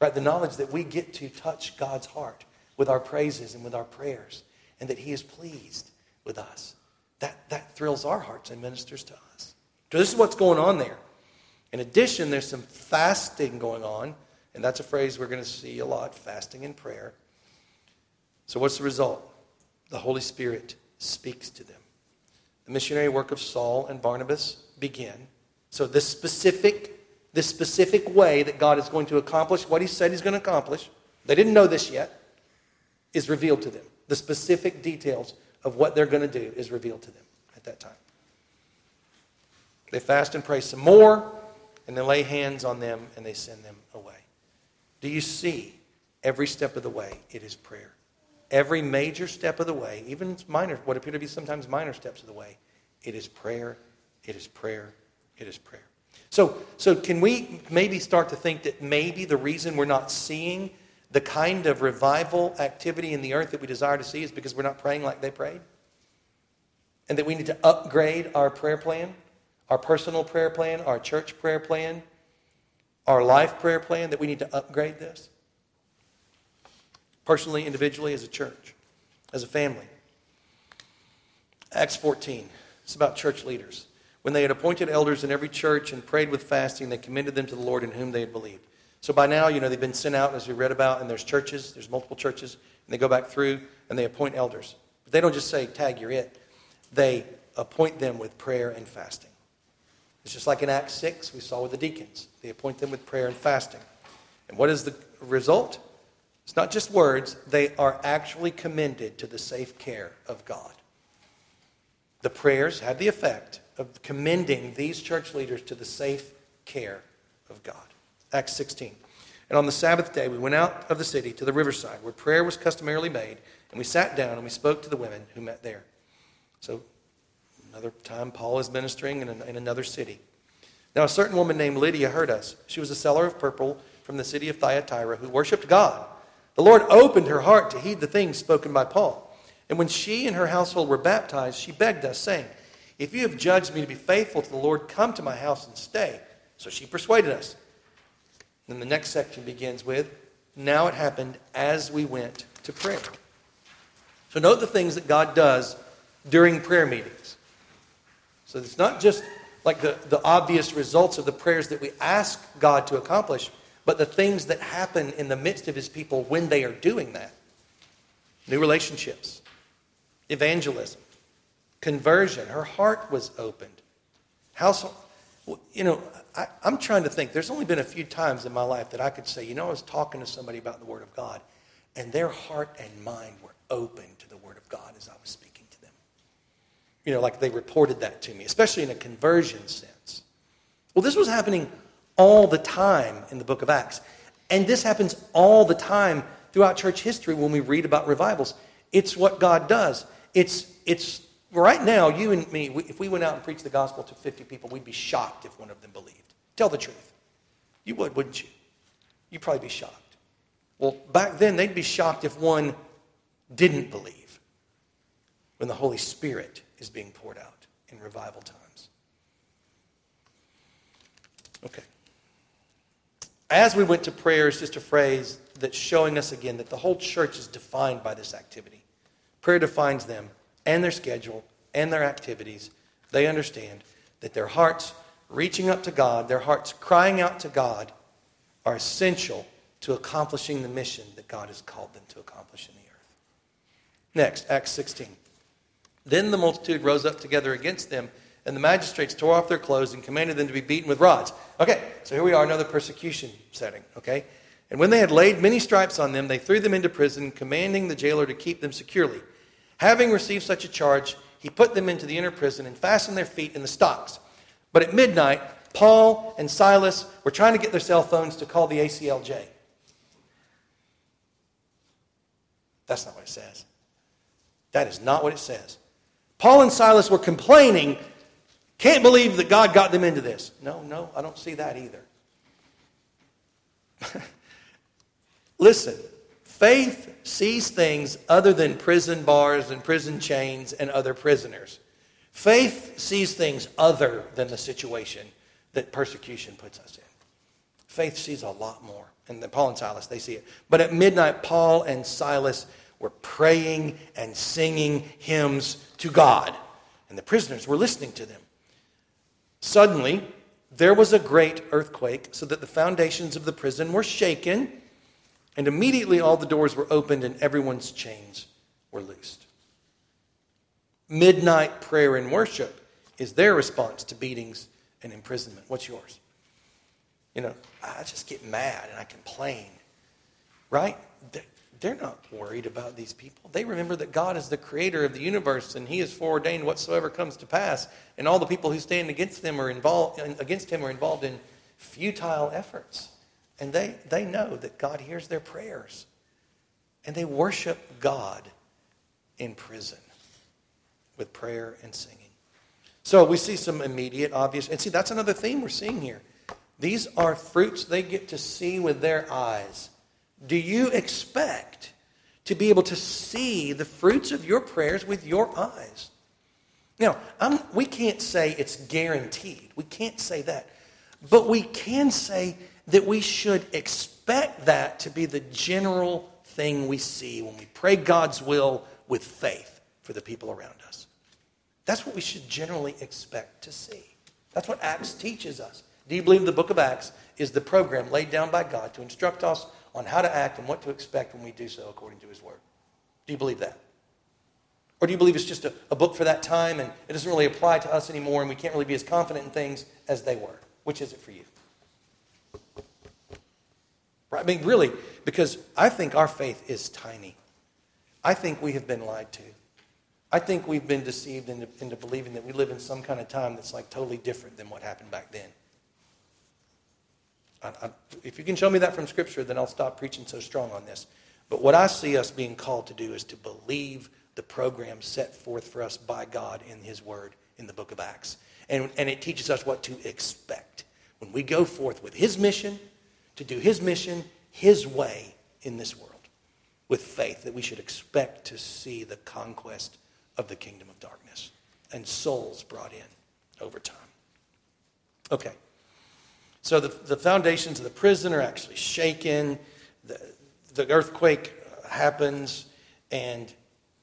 Right? The knowledge that we get to touch God's heart with our praises and with our prayers, and that He is pleased with us. That, that thrills our hearts and ministers to us. So, this is what's going on there. In addition, there's some fasting going on, and that's a phrase we're going to see a lot fasting and prayer. So, what's the result? The Holy Spirit speaks to them. The missionary work of Saul and Barnabas begin. So, this specific this specific way that God is going to accomplish what He said He's going to accomplish, they didn't know this yet, is revealed to them. The specific details of what they're going to do is revealed to them at that time. They fast and pray some more, and they lay hands on them and they send them away. Do you see every step of the way? It is prayer. Every major step of the way, even minor, what appear to be sometimes minor steps of the way, it is prayer, it is prayer, it is prayer. So, so can we maybe start to think that maybe the reason we're not seeing the kind of revival activity in the earth that we desire to see is because we're not praying like they prayed? And that we need to upgrade our prayer plan, our personal prayer plan, our church prayer plan, our life prayer plan, that we need to upgrade this? Personally, individually, as a church, as a family. Acts 14. It's about church leaders. When they had appointed elders in every church and prayed with fasting, they commended them to the Lord in whom they had believed. So by now, you know, they've been sent out, as we read about, and there's churches, there's multiple churches, and they go back through and they appoint elders. But they don't just say, tag, you're it. They appoint them with prayer and fasting. It's just like in Acts 6, we saw with the deacons. They appoint them with prayer and fasting. And what is the result? It's not just words, they are actually commended to the safe care of God. The prayers had the effect of commending these church leaders to the safe care of God. Acts 16. And on the Sabbath day, we went out of the city to the riverside where prayer was customarily made, and we sat down and we spoke to the women who met there. So, another time, Paul is ministering in, in another city. Now, a certain woman named Lydia heard us. She was a seller of purple from the city of Thyatira who worshiped God. The Lord opened her heart to heed the things spoken by Paul. And when she and her household were baptized, she begged us, saying, if you have judged me to be faithful to the Lord, come to my house and stay. So she persuaded us. Then the next section begins with, Now it happened as we went to prayer. So note the things that God does during prayer meetings. So it's not just like the, the obvious results of the prayers that we ask God to accomplish, but the things that happen in the midst of his people when they are doing that. New relationships, evangelism, conversion. Her heart was opened. Household, you know, I, I'm trying to think. There's only been a few times in my life that I could say, you know, I was talking to somebody about the Word of God, and their heart and mind were open to the Word of God as I was speaking to them. You know, like they reported that to me, especially in a conversion sense. Well, this was happening all the time in the book of Acts. And this happens all the time throughout church history when we read about revivals. It's what God does. It's, it's right now, you and me, if we went out and preached the gospel to 50 people, we'd be shocked if one of them believed. Tell the truth. You would, wouldn't you? You'd probably be shocked. Well, back then, they'd be shocked if one didn't believe when the Holy Spirit is being poured out in revival times. Okay. As we went to prayer is just a phrase that's showing us again that the whole church is defined by this activity. Prayer defines them and their schedule and their activities. They understand that their hearts reaching up to God, their hearts crying out to God, are essential to accomplishing the mission that God has called them to accomplish in the earth. Next, Acts 16. Then the multitude rose up together against them and the magistrates tore off their clothes and commanded them to be beaten with rods. Okay, so here we are, another persecution setting, okay? And when they had laid many stripes on them, they threw them into prison, commanding the jailer to keep them securely. Having received such a charge, he put them into the inner prison and fastened their feet in the stocks. But at midnight, Paul and Silas were trying to get their cell phones to call the ACLJ. That's not what it says. That is not what it says. Paul and Silas were complaining can't believe that God got them into this. No, no, I don't see that either. Listen, faith sees things other than prison bars and prison chains and other prisoners. Faith sees things other than the situation that persecution puts us in. Faith sees a lot more. And then Paul and Silas, they see it. But at midnight, Paul and Silas were praying and singing hymns to God. And the prisoners were listening to them. Suddenly, there was a great earthquake, so that the foundations of the prison were shaken, and immediately all the doors were opened and everyone's chains were loosed. Midnight prayer and worship is their response to beatings and imprisonment. What's yours? You know, I just get mad and I complain, right? they're not worried about these people. They remember that God is the creator of the universe and he has foreordained whatsoever comes to pass. And all the people who stand against them are involved against him are involved in futile efforts. And they, they know that God hears their prayers. And they worship God in prison with prayer and singing. So we see some immediate, obvious, and see, that's another theme we're seeing here. These are fruits they get to see with their eyes do you expect to be able to see the fruits of your prayers with your eyes? Now, I'm, we can't say it's guaranteed. We can't say that. But we can say that we should expect that to be the general thing we see when we pray God's will with faith for the people around us. That's what we should generally expect to see. That's what Acts teaches us. Do you believe the book of Acts is the program laid down by God to instruct us on how to act and what to expect when we do so according to His Word. Do you believe that? Or do you believe it's just a, a, book for that time and it doesn't really apply to us anymore and we can't really be as confident in things as they were? Which is it for you? Right? I mean, really, because I think our faith is tiny. I think we have been lied to. I think we've been deceived into, into believing that we live in some kind of time that's like totally different than what happened back then. I, I, if you can show me that from Scripture, then I'll stop preaching so strong on this. But what I see us being called to do is to believe the program set forth for us by God in His Word in the book of Acts. And, and it teaches us what to expect. When we go forth with His mission, to do His mission His way in this world, with faith that we should expect to see the conquest of the kingdom of darkness and souls brought in over time. Okay. So the, the foundations of the prison are actually shaken. The, the earthquake happens, and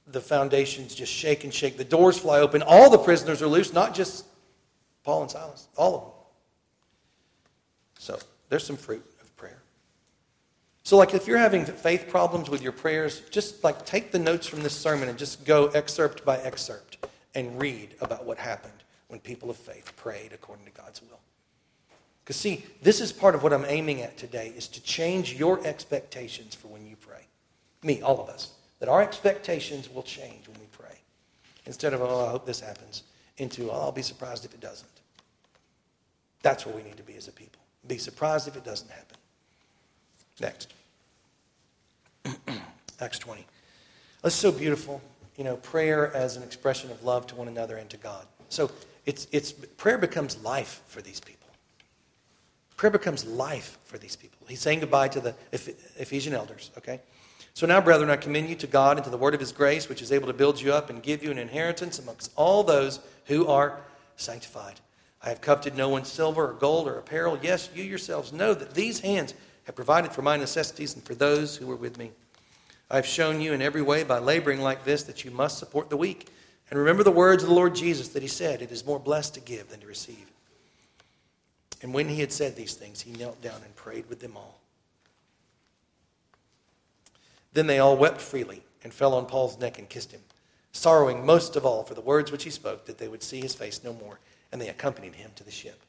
the foundations just shake and shake. The doors fly open. All the prisoners are loose, not just Paul and Silas, all of them. So there's some fruit. So, like, if you're having faith problems with your prayers, just like take the notes from this sermon and just go excerpt by excerpt and read about what happened when people of faith prayed according to God's will. Because, see, this is part of what I'm aiming at today is to change your expectations for when you pray. Me, all of us. That our expectations will change when we pray. Instead of, oh, I hope this happens, into, oh, I'll be surprised if it doesn't. That's where we need to be as a people. Be surprised if it doesn't happen. Next. Acts 20. That's so beautiful. You know, prayer as an expression of love to one another and to God. So it's, it's, prayer becomes life for these people. Prayer becomes life for these people. He's saying goodbye to the Ephesian elders, okay? So now, brethren, I commend you to God and to the word of his grace, which is able to build you up and give you an inheritance amongst all those who are sanctified. I have coveted no one's silver or gold or apparel. Yes, you yourselves know that these hands have provided for my necessities and for those who were with me. I have shown you in every way by laboring like this that you must support the weak. And remember the words of the Lord Jesus that he said, It is more blessed to give than to receive. And when he had said these things, he knelt down and prayed with them all. Then they all wept freely and fell on Paul's neck and kissed him, sorrowing most of all for the words which he spoke, that they would see his face no more. And they accompanied him to the ship.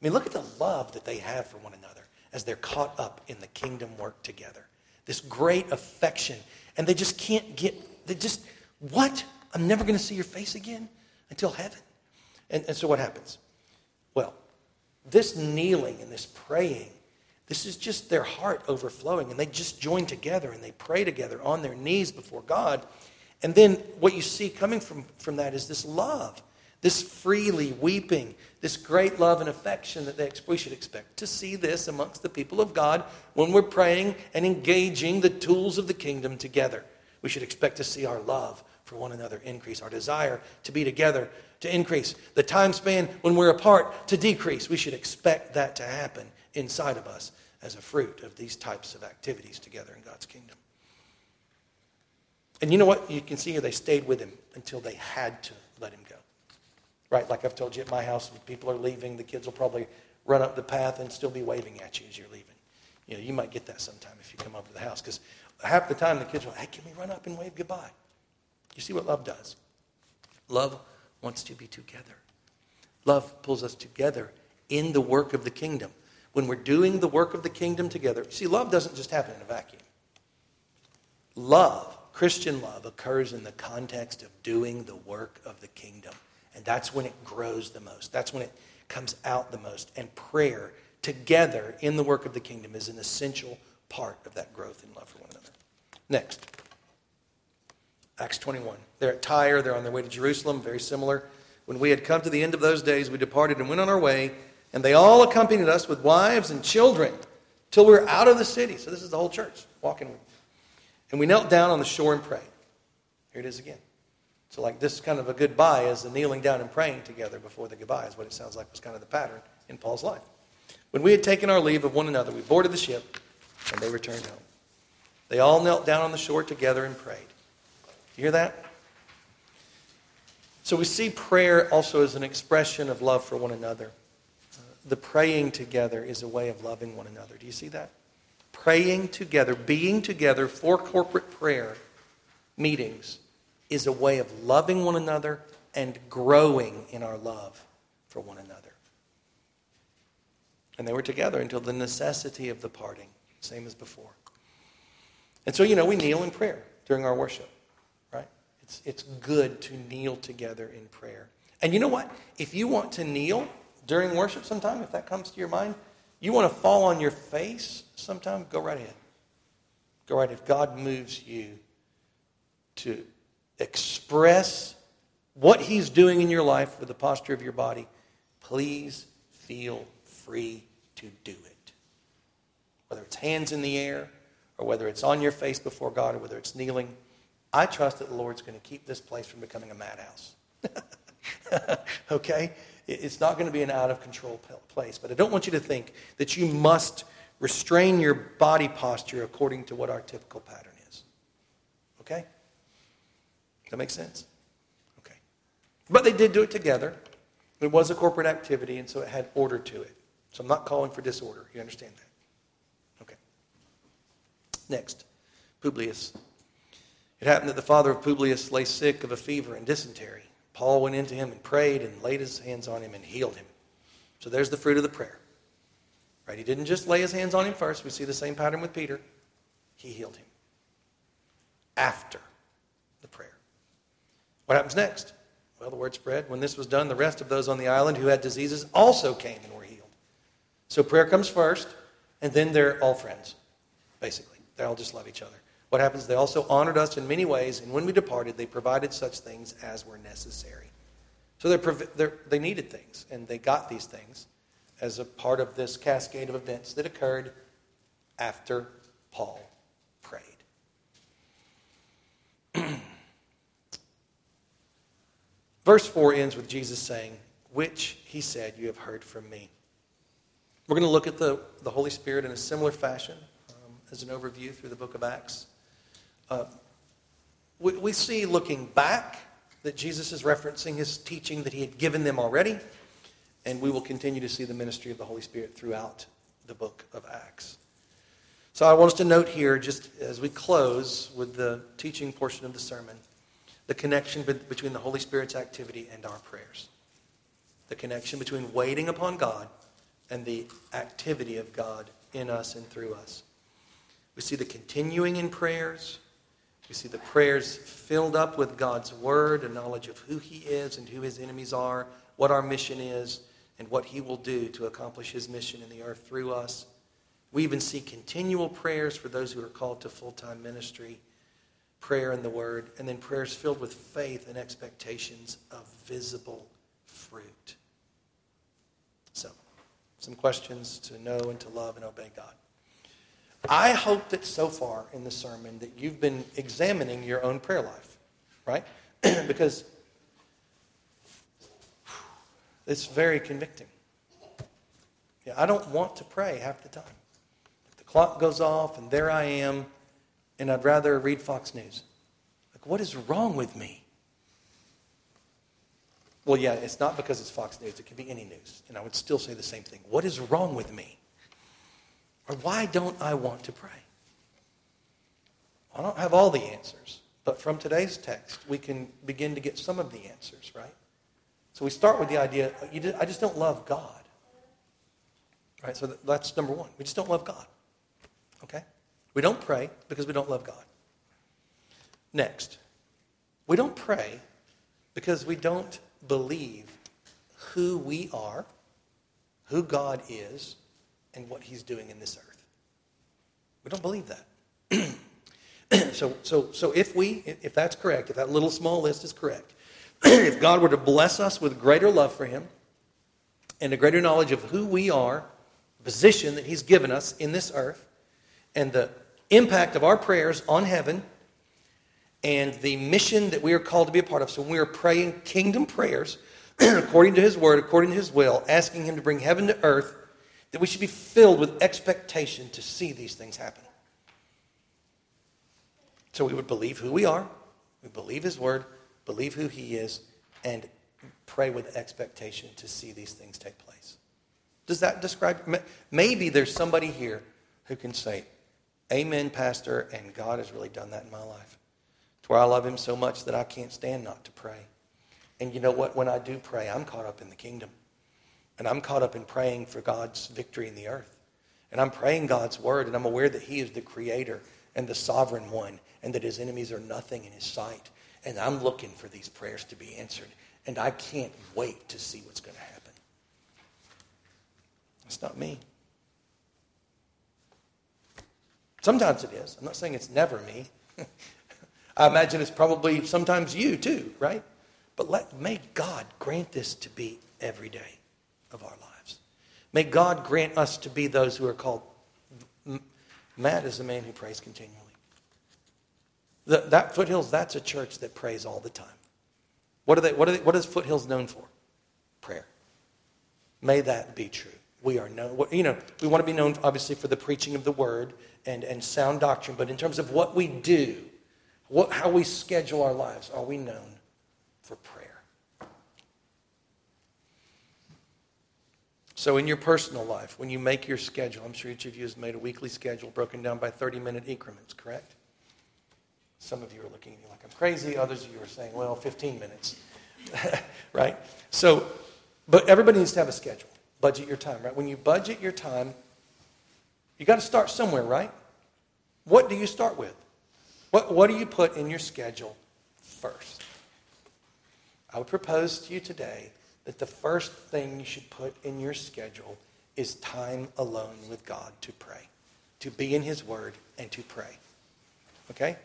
I mean, look at the love that they have for one another as they're caught up in the kingdom work together. This great affection. And they just can't get, they just, what? I'm never going to see your face again until heaven. And, and so what happens? Well, this kneeling and this praying, this is just their heart overflowing. And they just join together and they pray together on their knees before God. And then what you see coming from, from that is this love this freely weeping, this great love and affection that they, we should expect to see this amongst the people of God when we're praying and engaging the tools of the kingdom together. We should expect to see our love for one another increase, our desire to be together to increase, the time span when we're apart to decrease. We should expect that to happen inside of us as a fruit of these types of activities together in God's kingdom. And you know what? You can see here they stayed with him until they had to let him go. Right, like I've told you at my house, when people are leaving, the kids will probably run up the path and still be waving at you as you're leaving. You know, you might get that sometime if you come over to the house, because half the time the kids will, hey, can we run up and wave goodbye? You see what love does? Love wants to be together. Love pulls us together in the work of the kingdom. When we're doing the work of the kingdom together, see, love doesn't just happen in a vacuum. Love, Christian love, occurs in the context of doing the work of the kingdom. And that's when it grows the most. That's when it comes out the most. And prayer together in the work of the kingdom is an essential part of that growth in love for one another. Next, Acts 21. They're at Tyre, they're on their way to Jerusalem, very similar. When we had come to the end of those days, we departed and went on our way, and they all accompanied us with wives and children till we were out of the city. So this is the whole church walking. And we knelt down on the shore and prayed. Here it is again. So, like this kind of a goodbye is the kneeling down and praying together before the goodbye, is what it sounds like was kind of the pattern in Paul's life. When we had taken our leave of one another, we boarded the ship and they returned home. They all knelt down on the shore together and prayed. You hear that? So we see prayer also as an expression of love for one another. The praying together is a way of loving one another. Do you see that? Praying together, being together for corporate prayer meetings is a way of loving one another and growing in our love for one another. And they were together until the necessity of the parting, same as before. And so, you know, we kneel in prayer during our worship, right? It's, it's good to kneel together in prayer. And you know what? If you want to kneel during worship sometime, if that comes to your mind, you want to fall on your face sometime, go right ahead. Go right ahead. If God moves you to express what He's doing in your life with the posture of your body, please feel free to do it. Whether it's hands in the air, or whether it's on your face before God, or whether it's kneeling, I trust that the Lord's going to keep this place from becoming a madhouse. okay? It's not going to be an out of control place. But I don't want you to think that you must restrain your body posture according to what our typical pattern is. Okay? That makes sense? Okay. But they did do it together. It was a corporate activity, and so it had order to it. So I'm not calling for disorder. You understand that? Okay. Next, Publius. It happened that the father of Publius lay sick of a fever and dysentery. Paul went into him and prayed and laid his hands on him and healed him. So there's the fruit of the prayer. Right? He didn't just lay his hands on him first. We see the same pattern with Peter. He healed him after. What happens next? Well, the word spread. When this was done, the rest of those on the island who had diseases also came and were healed. So prayer comes first, and then they're all friends, basically. They all just love each other. What happens? They also honored us in many ways, and when we departed, they provided such things as were necessary. So they're, they're, they needed things, and they got these things as a part of this cascade of events that occurred after Paul prayed. Verse 4 ends with Jesus saying, Which, he said, you have heard from me. We're going to look at the, the Holy Spirit in a similar fashion um, as an overview through the book of Acts. Uh, we, we see looking back that Jesus is referencing his teaching that he had given them already, and we will continue to see the ministry of the Holy Spirit throughout the book of Acts. So I want us to note here, just as we close with the teaching portion of the sermon, the connection between the Holy Spirit's activity and our prayers. The connection between waiting upon God and the activity of God in us and through us. We see the continuing in prayers. We see the prayers filled up with God's word, a knowledge of who He is and who His enemies are, what our mission is, and what He will do to accomplish His mission in the earth through us. We even see continual prayers for those who are called to full time ministry, prayer and the Word, and then prayers filled with faith and expectations of visible fruit. So, some questions to know and to love and obey God. I hope that so far in the sermon that you've been examining your own prayer life, right? because it's very convicting. Yeah, I don't want to pray half the time. The clock goes off and there I am, and I'd rather read Fox News. Like, what is wrong with me? Well, yeah, it's not because it's Fox News. It can be any news. And I would still say the same thing. What is wrong with me? Or why don't I want to pray? I don't have all the answers, but from today's text, we can begin to get some of the answers, right? So we start with the idea I just don't love God. Right? So that's number one. We just don't love God. Okay? We don't pray because we don't love God. Next, we don't pray because we don't believe who we are, who God is, and what he's doing in this earth. We don't believe that. so, so, so if we, if that's correct, if that little small list is correct, if God were to bless us with greater love for him and a greater knowledge of who we are, the position that he's given us in this earth, and the impact of our prayers on heaven, and the mission that we are called to be a part of. So when we are praying kingdom prayers, according to his word, according to his will, asking him to bring heaven to earth, that we should be filled with expectation to see these things happen. So we would believe who we are, we believe His Word, believe who He is, and pray with expectation to see these things take place. Does that describe? Maybe there's somebody here who can say, Amen, Pastor, and God has really done that in my life. To where I love Him so much that I can't stand not to pray. And you know what? When I do pray, I'm caught up in the kingdom. And I'm caught up in praying for God's victory in the earth. And I'm praying God's word, and I'm aware that He is the creator and the sovereign one, and that His enemies are nothing in His sight. And I'm looking for these prayers to be answered. And I can't wait to see what's going to happen. That's not me. Sometimes it is. I'm not saying it's never me. I imagine it's probably sometimes you too, right? But let, may God grant this to be every day of our lives. May God grant us to be those who are called. Matt is a man who prays continually. The, that Foothills, that's a church that prays all the time. What, are they, what, are they, what is Foothills known for? Prayer. May that be true. We are known, you know, we want to be known obviously for the preaching of the word and, and sound doctrine, but in terms of what we do, what, how we schedule our lives, are we known for prayer? So, in your personal life, when you make your schedule, I'm sure each of you has made a weekly schedule broken down by 30 minute increments, correct? Some of you are looking at me like I'm crazy. Others of you are saying, well, 15 minutes, right? So, but everybody needs to have a schedule. Budget your time, right? When you budget your time, You got to start somewhere, right? What do you start with? What, what do you put in your schedule first? I would propose to you today that the first thing you should put in your schedule is time alone with God to pray, to be in His Word and to pray. Okay?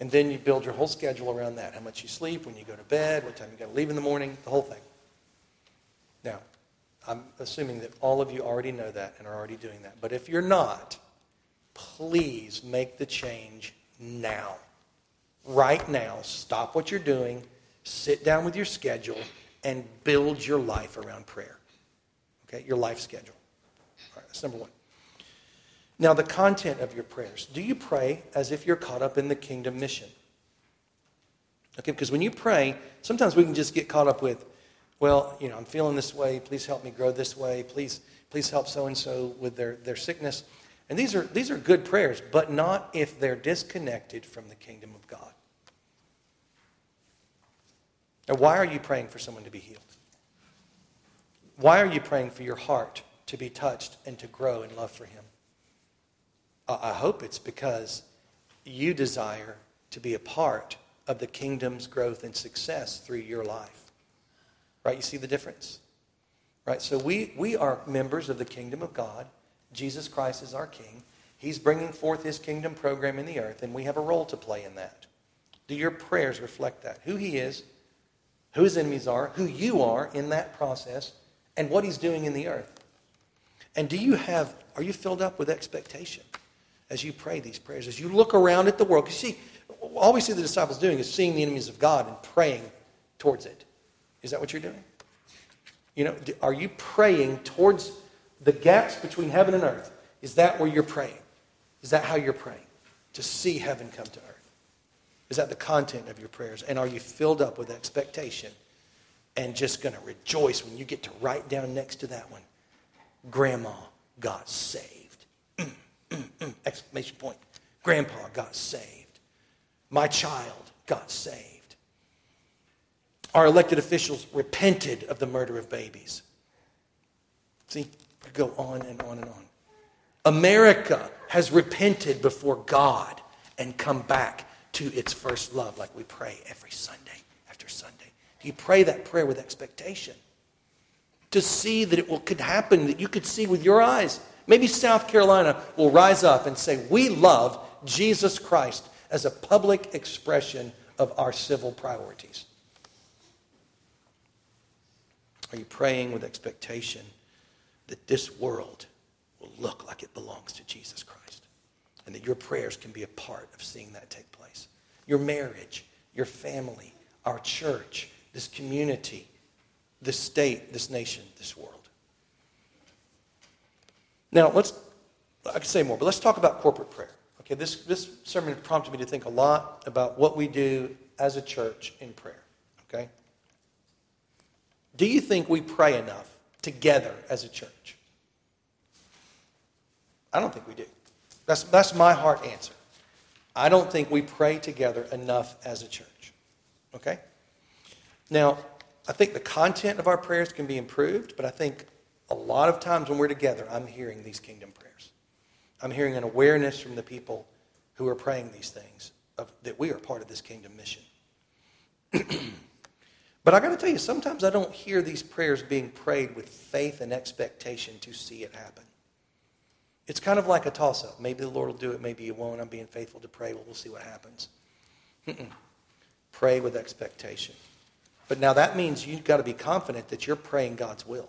And then you build your whole schedule around that. How much you sleep, when you go to bed, what time you got to leave in the morning, the whole thing. I'm assuming that all of you already know that and are already doing that. But if you're not, please make the change now. Right now. Stop what you're doing, sit down with your schedule, and build your life around prayer. Okay? Your life schedule. All right, that's number one. Now, the content of your prayers. Do you pray as if you're caught up in the kingdom mission? Okay, because when you pray, sometimes we can just get caught up with, well, you know, I'm feeling this way. Please help me grow this way. Please, please help so and so with their, their sickness. And these are, these are good prayers, but not if they're disconnected from the kingdom of God. Now, why are you praying for someone to be healed? Why are you praying for your heart to be touched and to grow in love for Him? I hope it's because you desire to be a part of the kingdom's growth and success through your life. Right? You see the difference? Right? So we, we are members of the kingdom of God. Jesus Christ is our king. He's bringing forth his kingdom program in the earth, and we have a role to play in that. Do your prayers reflect that? Who he is, who his enemies are, who you are in that process, and what he's doing in the earth. And do you have, are you filled up with expectation as you pray these prayers? As you look around at the world, because see, all we see the disciples doing is seeing the enemies of God and praying towards it. Is that what you're doing? You know, are you praying towards the gaps between heaven and earth? Is that where you're praying? Is that how you're praying? To see heaven come to earth? Is that the content of your prayers? And are you filled up with expectation and just going to rejoice when you get to write down next to that one, Grandma got saved? Mm, mm, mm. Exclamation point. Grandpa got saved. My child got saved. Our elected officials repented of the murder of babies. See, go on and on and on. America has repented before God and come back to its first love, like we pray every Sunday after Sunday. You pray that prayer with expectation? To see that it will, could happen, that you could see with your eyes. Maybe South Carolina will rise up and say, We love Jesus Christ as a public expression of our civil priorities. Are you praying with expectation that this world will look like it belongs to Jesus Christ? And that your prayers can be a part of seeing that take place your marriage, your family, our church, this community, this state, this nation, this world. Now, let's, I could say more, but let's talk about corporate prayer. Okay, this, this sermon prompted me to think a lot about what we do as a church in prayer. Okay? Do you think we pray enough together as a church? I don't think we do. That's, that's my heart answer. I don't think we pray together enough as a church. Okay? Now, I think the content of our prayers can be improved, but I think a lot of times when we're together, I'm hearing these kingdom prayers. I'm hearing an awareness from the people who are praying these things of, that we are part of this kingdom mission. but I got to tell you, sometimes I don't hear these prayers being prayed with faith and expectation to see it happen. It's kind of like a toss up. Maybe the Lord will do it, maybe He won't. I'm being faithful to pray. Well, we'll see what happens. Pray with expectation. But now that means you've got to be confident that you're praying God's will.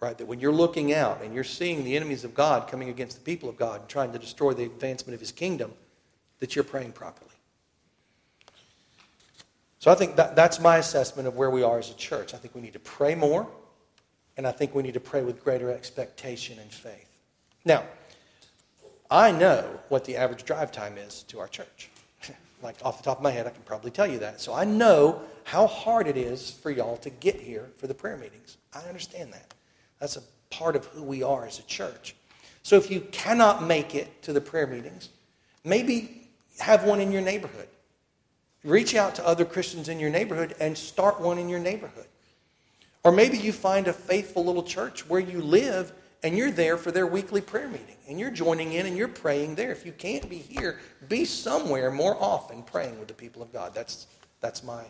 Right? That when you're looking out and you're seeing the enemies of God coming against the people of God and trying to destroy the advancement of His kingdom, that you're praying properly. So I think that, that's my assessment of where we are as a church. I think we need to pray more, and I think we need to pray with greater expectation and faith. Now, I know what the average drive time is to our church. like off the top of my head, I can probably tell you that. So I know how hard it is for y'all to get here for the prayer meetings. I understand that. That's a part of who we are as a church. So if you cannot make it to the prayer meetings, maybe have one in your neighborhood. Reach out to other Christians in your neighborhood and start one in your neighborhood. Or maybe you find a faithful little church where you live and you're there for their weekly prayer meeting, and you're joining in and you're praying there. If you can't be here, be somewhere more often praying with the people of God. That's, that's my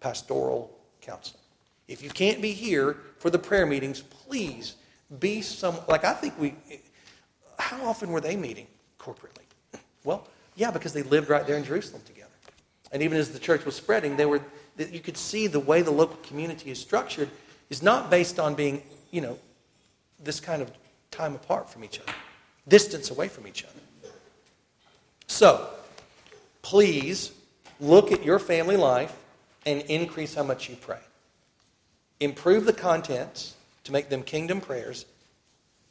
pastoral counsel. If you can't be here for the prayer meetings, please be some. Like I think we. How often were they meeting corporately? Well, yeah, because they lived right there in Jerusalem together. And even as the church was spreading, they were. You could see the way the local community is structured is not based on being, you know, this kind of time apart from each other, distance away from each other. So, please look at your family life and increase how much you pray. Improve the contents to make them kingdom prayers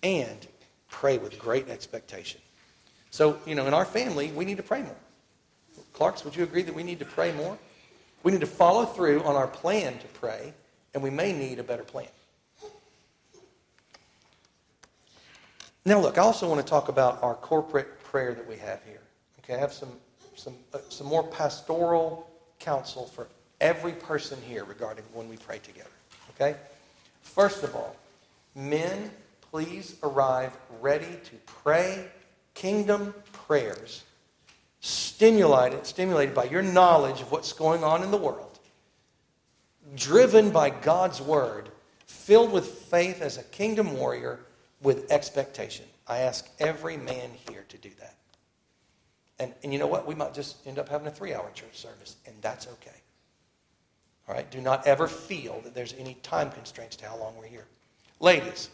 and pray with great expectation. So, you know, in our family, we need to pray more. Clarks, would you agree that we need to pray more? We need to follow through on our plan to pray, and we may need a better plan. Now, look, I also want to talk about our corporate prayer that we have here. Okay, I have some, some, uh, some more pastoral counsel for every person here regarding when we pray together. Okay? First of all, men, please arrive ready to pray kingdom prayers, stimulated, stimulated by your knowledge of what's going on in the world, driven by God's word, filled with faith as a kingdom warrior with expectation. I ask every man here to do that. And, and you know what? We might just end up having a three hour church service, and that's okay. All right? Do not ever feel that there's any time constraints to how long we're here. Ladies,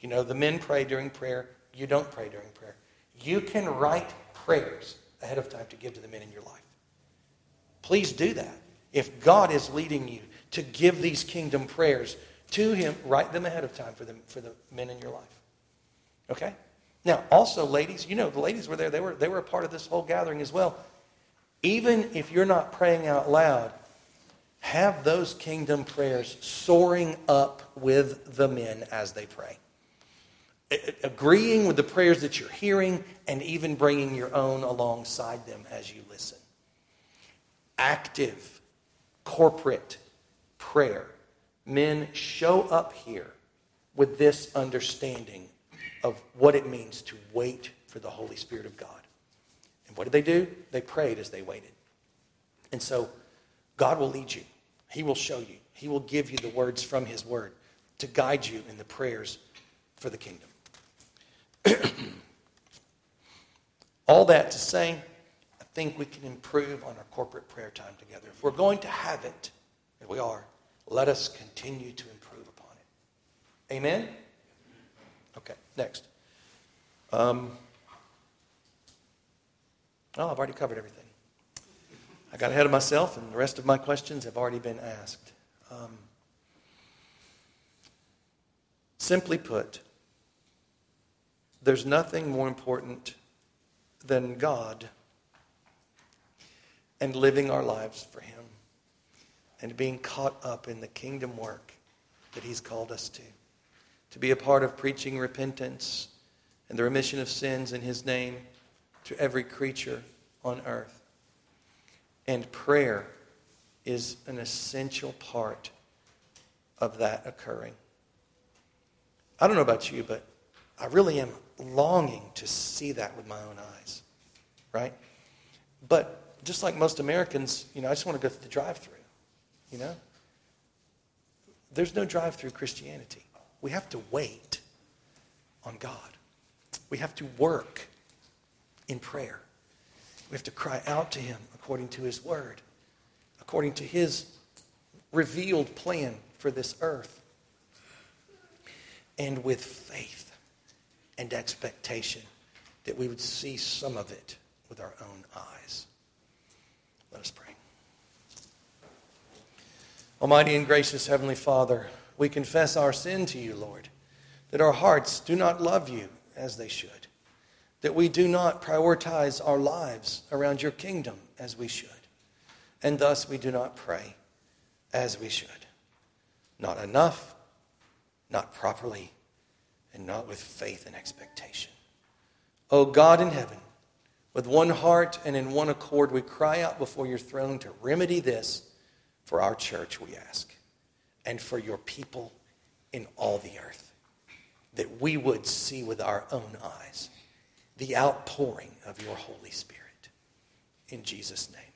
you know, the men pray during prayer. You don't pray during prayer. You can write prayers ahead of time to give to the men in your life. Please do that. If God is leading you to give these kingdom prayers to Him, write them ahead of time for the, for the men in your life. Okay? Now, also, ladies, you know, the ladies were there. They were, they were a part of this whole gathering as well. Even if you're not praying out loud, have those kingdom prayers soaring up with the men as they pray. Agreeing with the prayers that you're hearing and even bringing your own alongside them as you listen. Active, corporate prayer. Men show up here with this understanding of what it means to wait for the Holy Spirit of God. And what did they do? They prayed as they waited. And so God will lead you, He will show you, He will give you the words from His Word to guide you in the prayers for the kingdom. All that to say, I think we can improve on our corporate prayer time together. If we're going to have it, and we are, let us continue to improve upon it. Amen? Okay, next. Um, oh, I've already covered everything. I got ahead of myself, and the rest of my questions have already been asked. Um, simply put, there's nothing more important than God and living our lives for Him and being caught up in the kingdom work that He's called us to to be a part of preaching repentance and the remission of sins in His name to every creature on earth. And prayer is an essential part of that occurring. I don't know about you, but I really am longing to see that with my own eyes, right? But just like most Americans, you know, I just want to go through the drive through, you know? There's no drive through Christianity. We have to wait on God. We have to work in prayer. We have to cry out to Him according to His word, according to His revealed plan for this earth. And with faith and expectation that we would see some of it with our own eyes. Let us pray. Almighty and gracious Heavenly Father, we confess our sin to you, Lord, that our hearts do not love you as they should, that we do not prioritize our lives around your kingdom as we should, and thus we do not pray as we should. Not enough, not properly, and not with faith and expectation. O God in heaven, with one heart and in one accord, we cry out before your throne to remedy this for our church, we ask and for your people in all the earth. that we would see with our own eyes the outpouring of your Holy Spirit. In Jesus' name.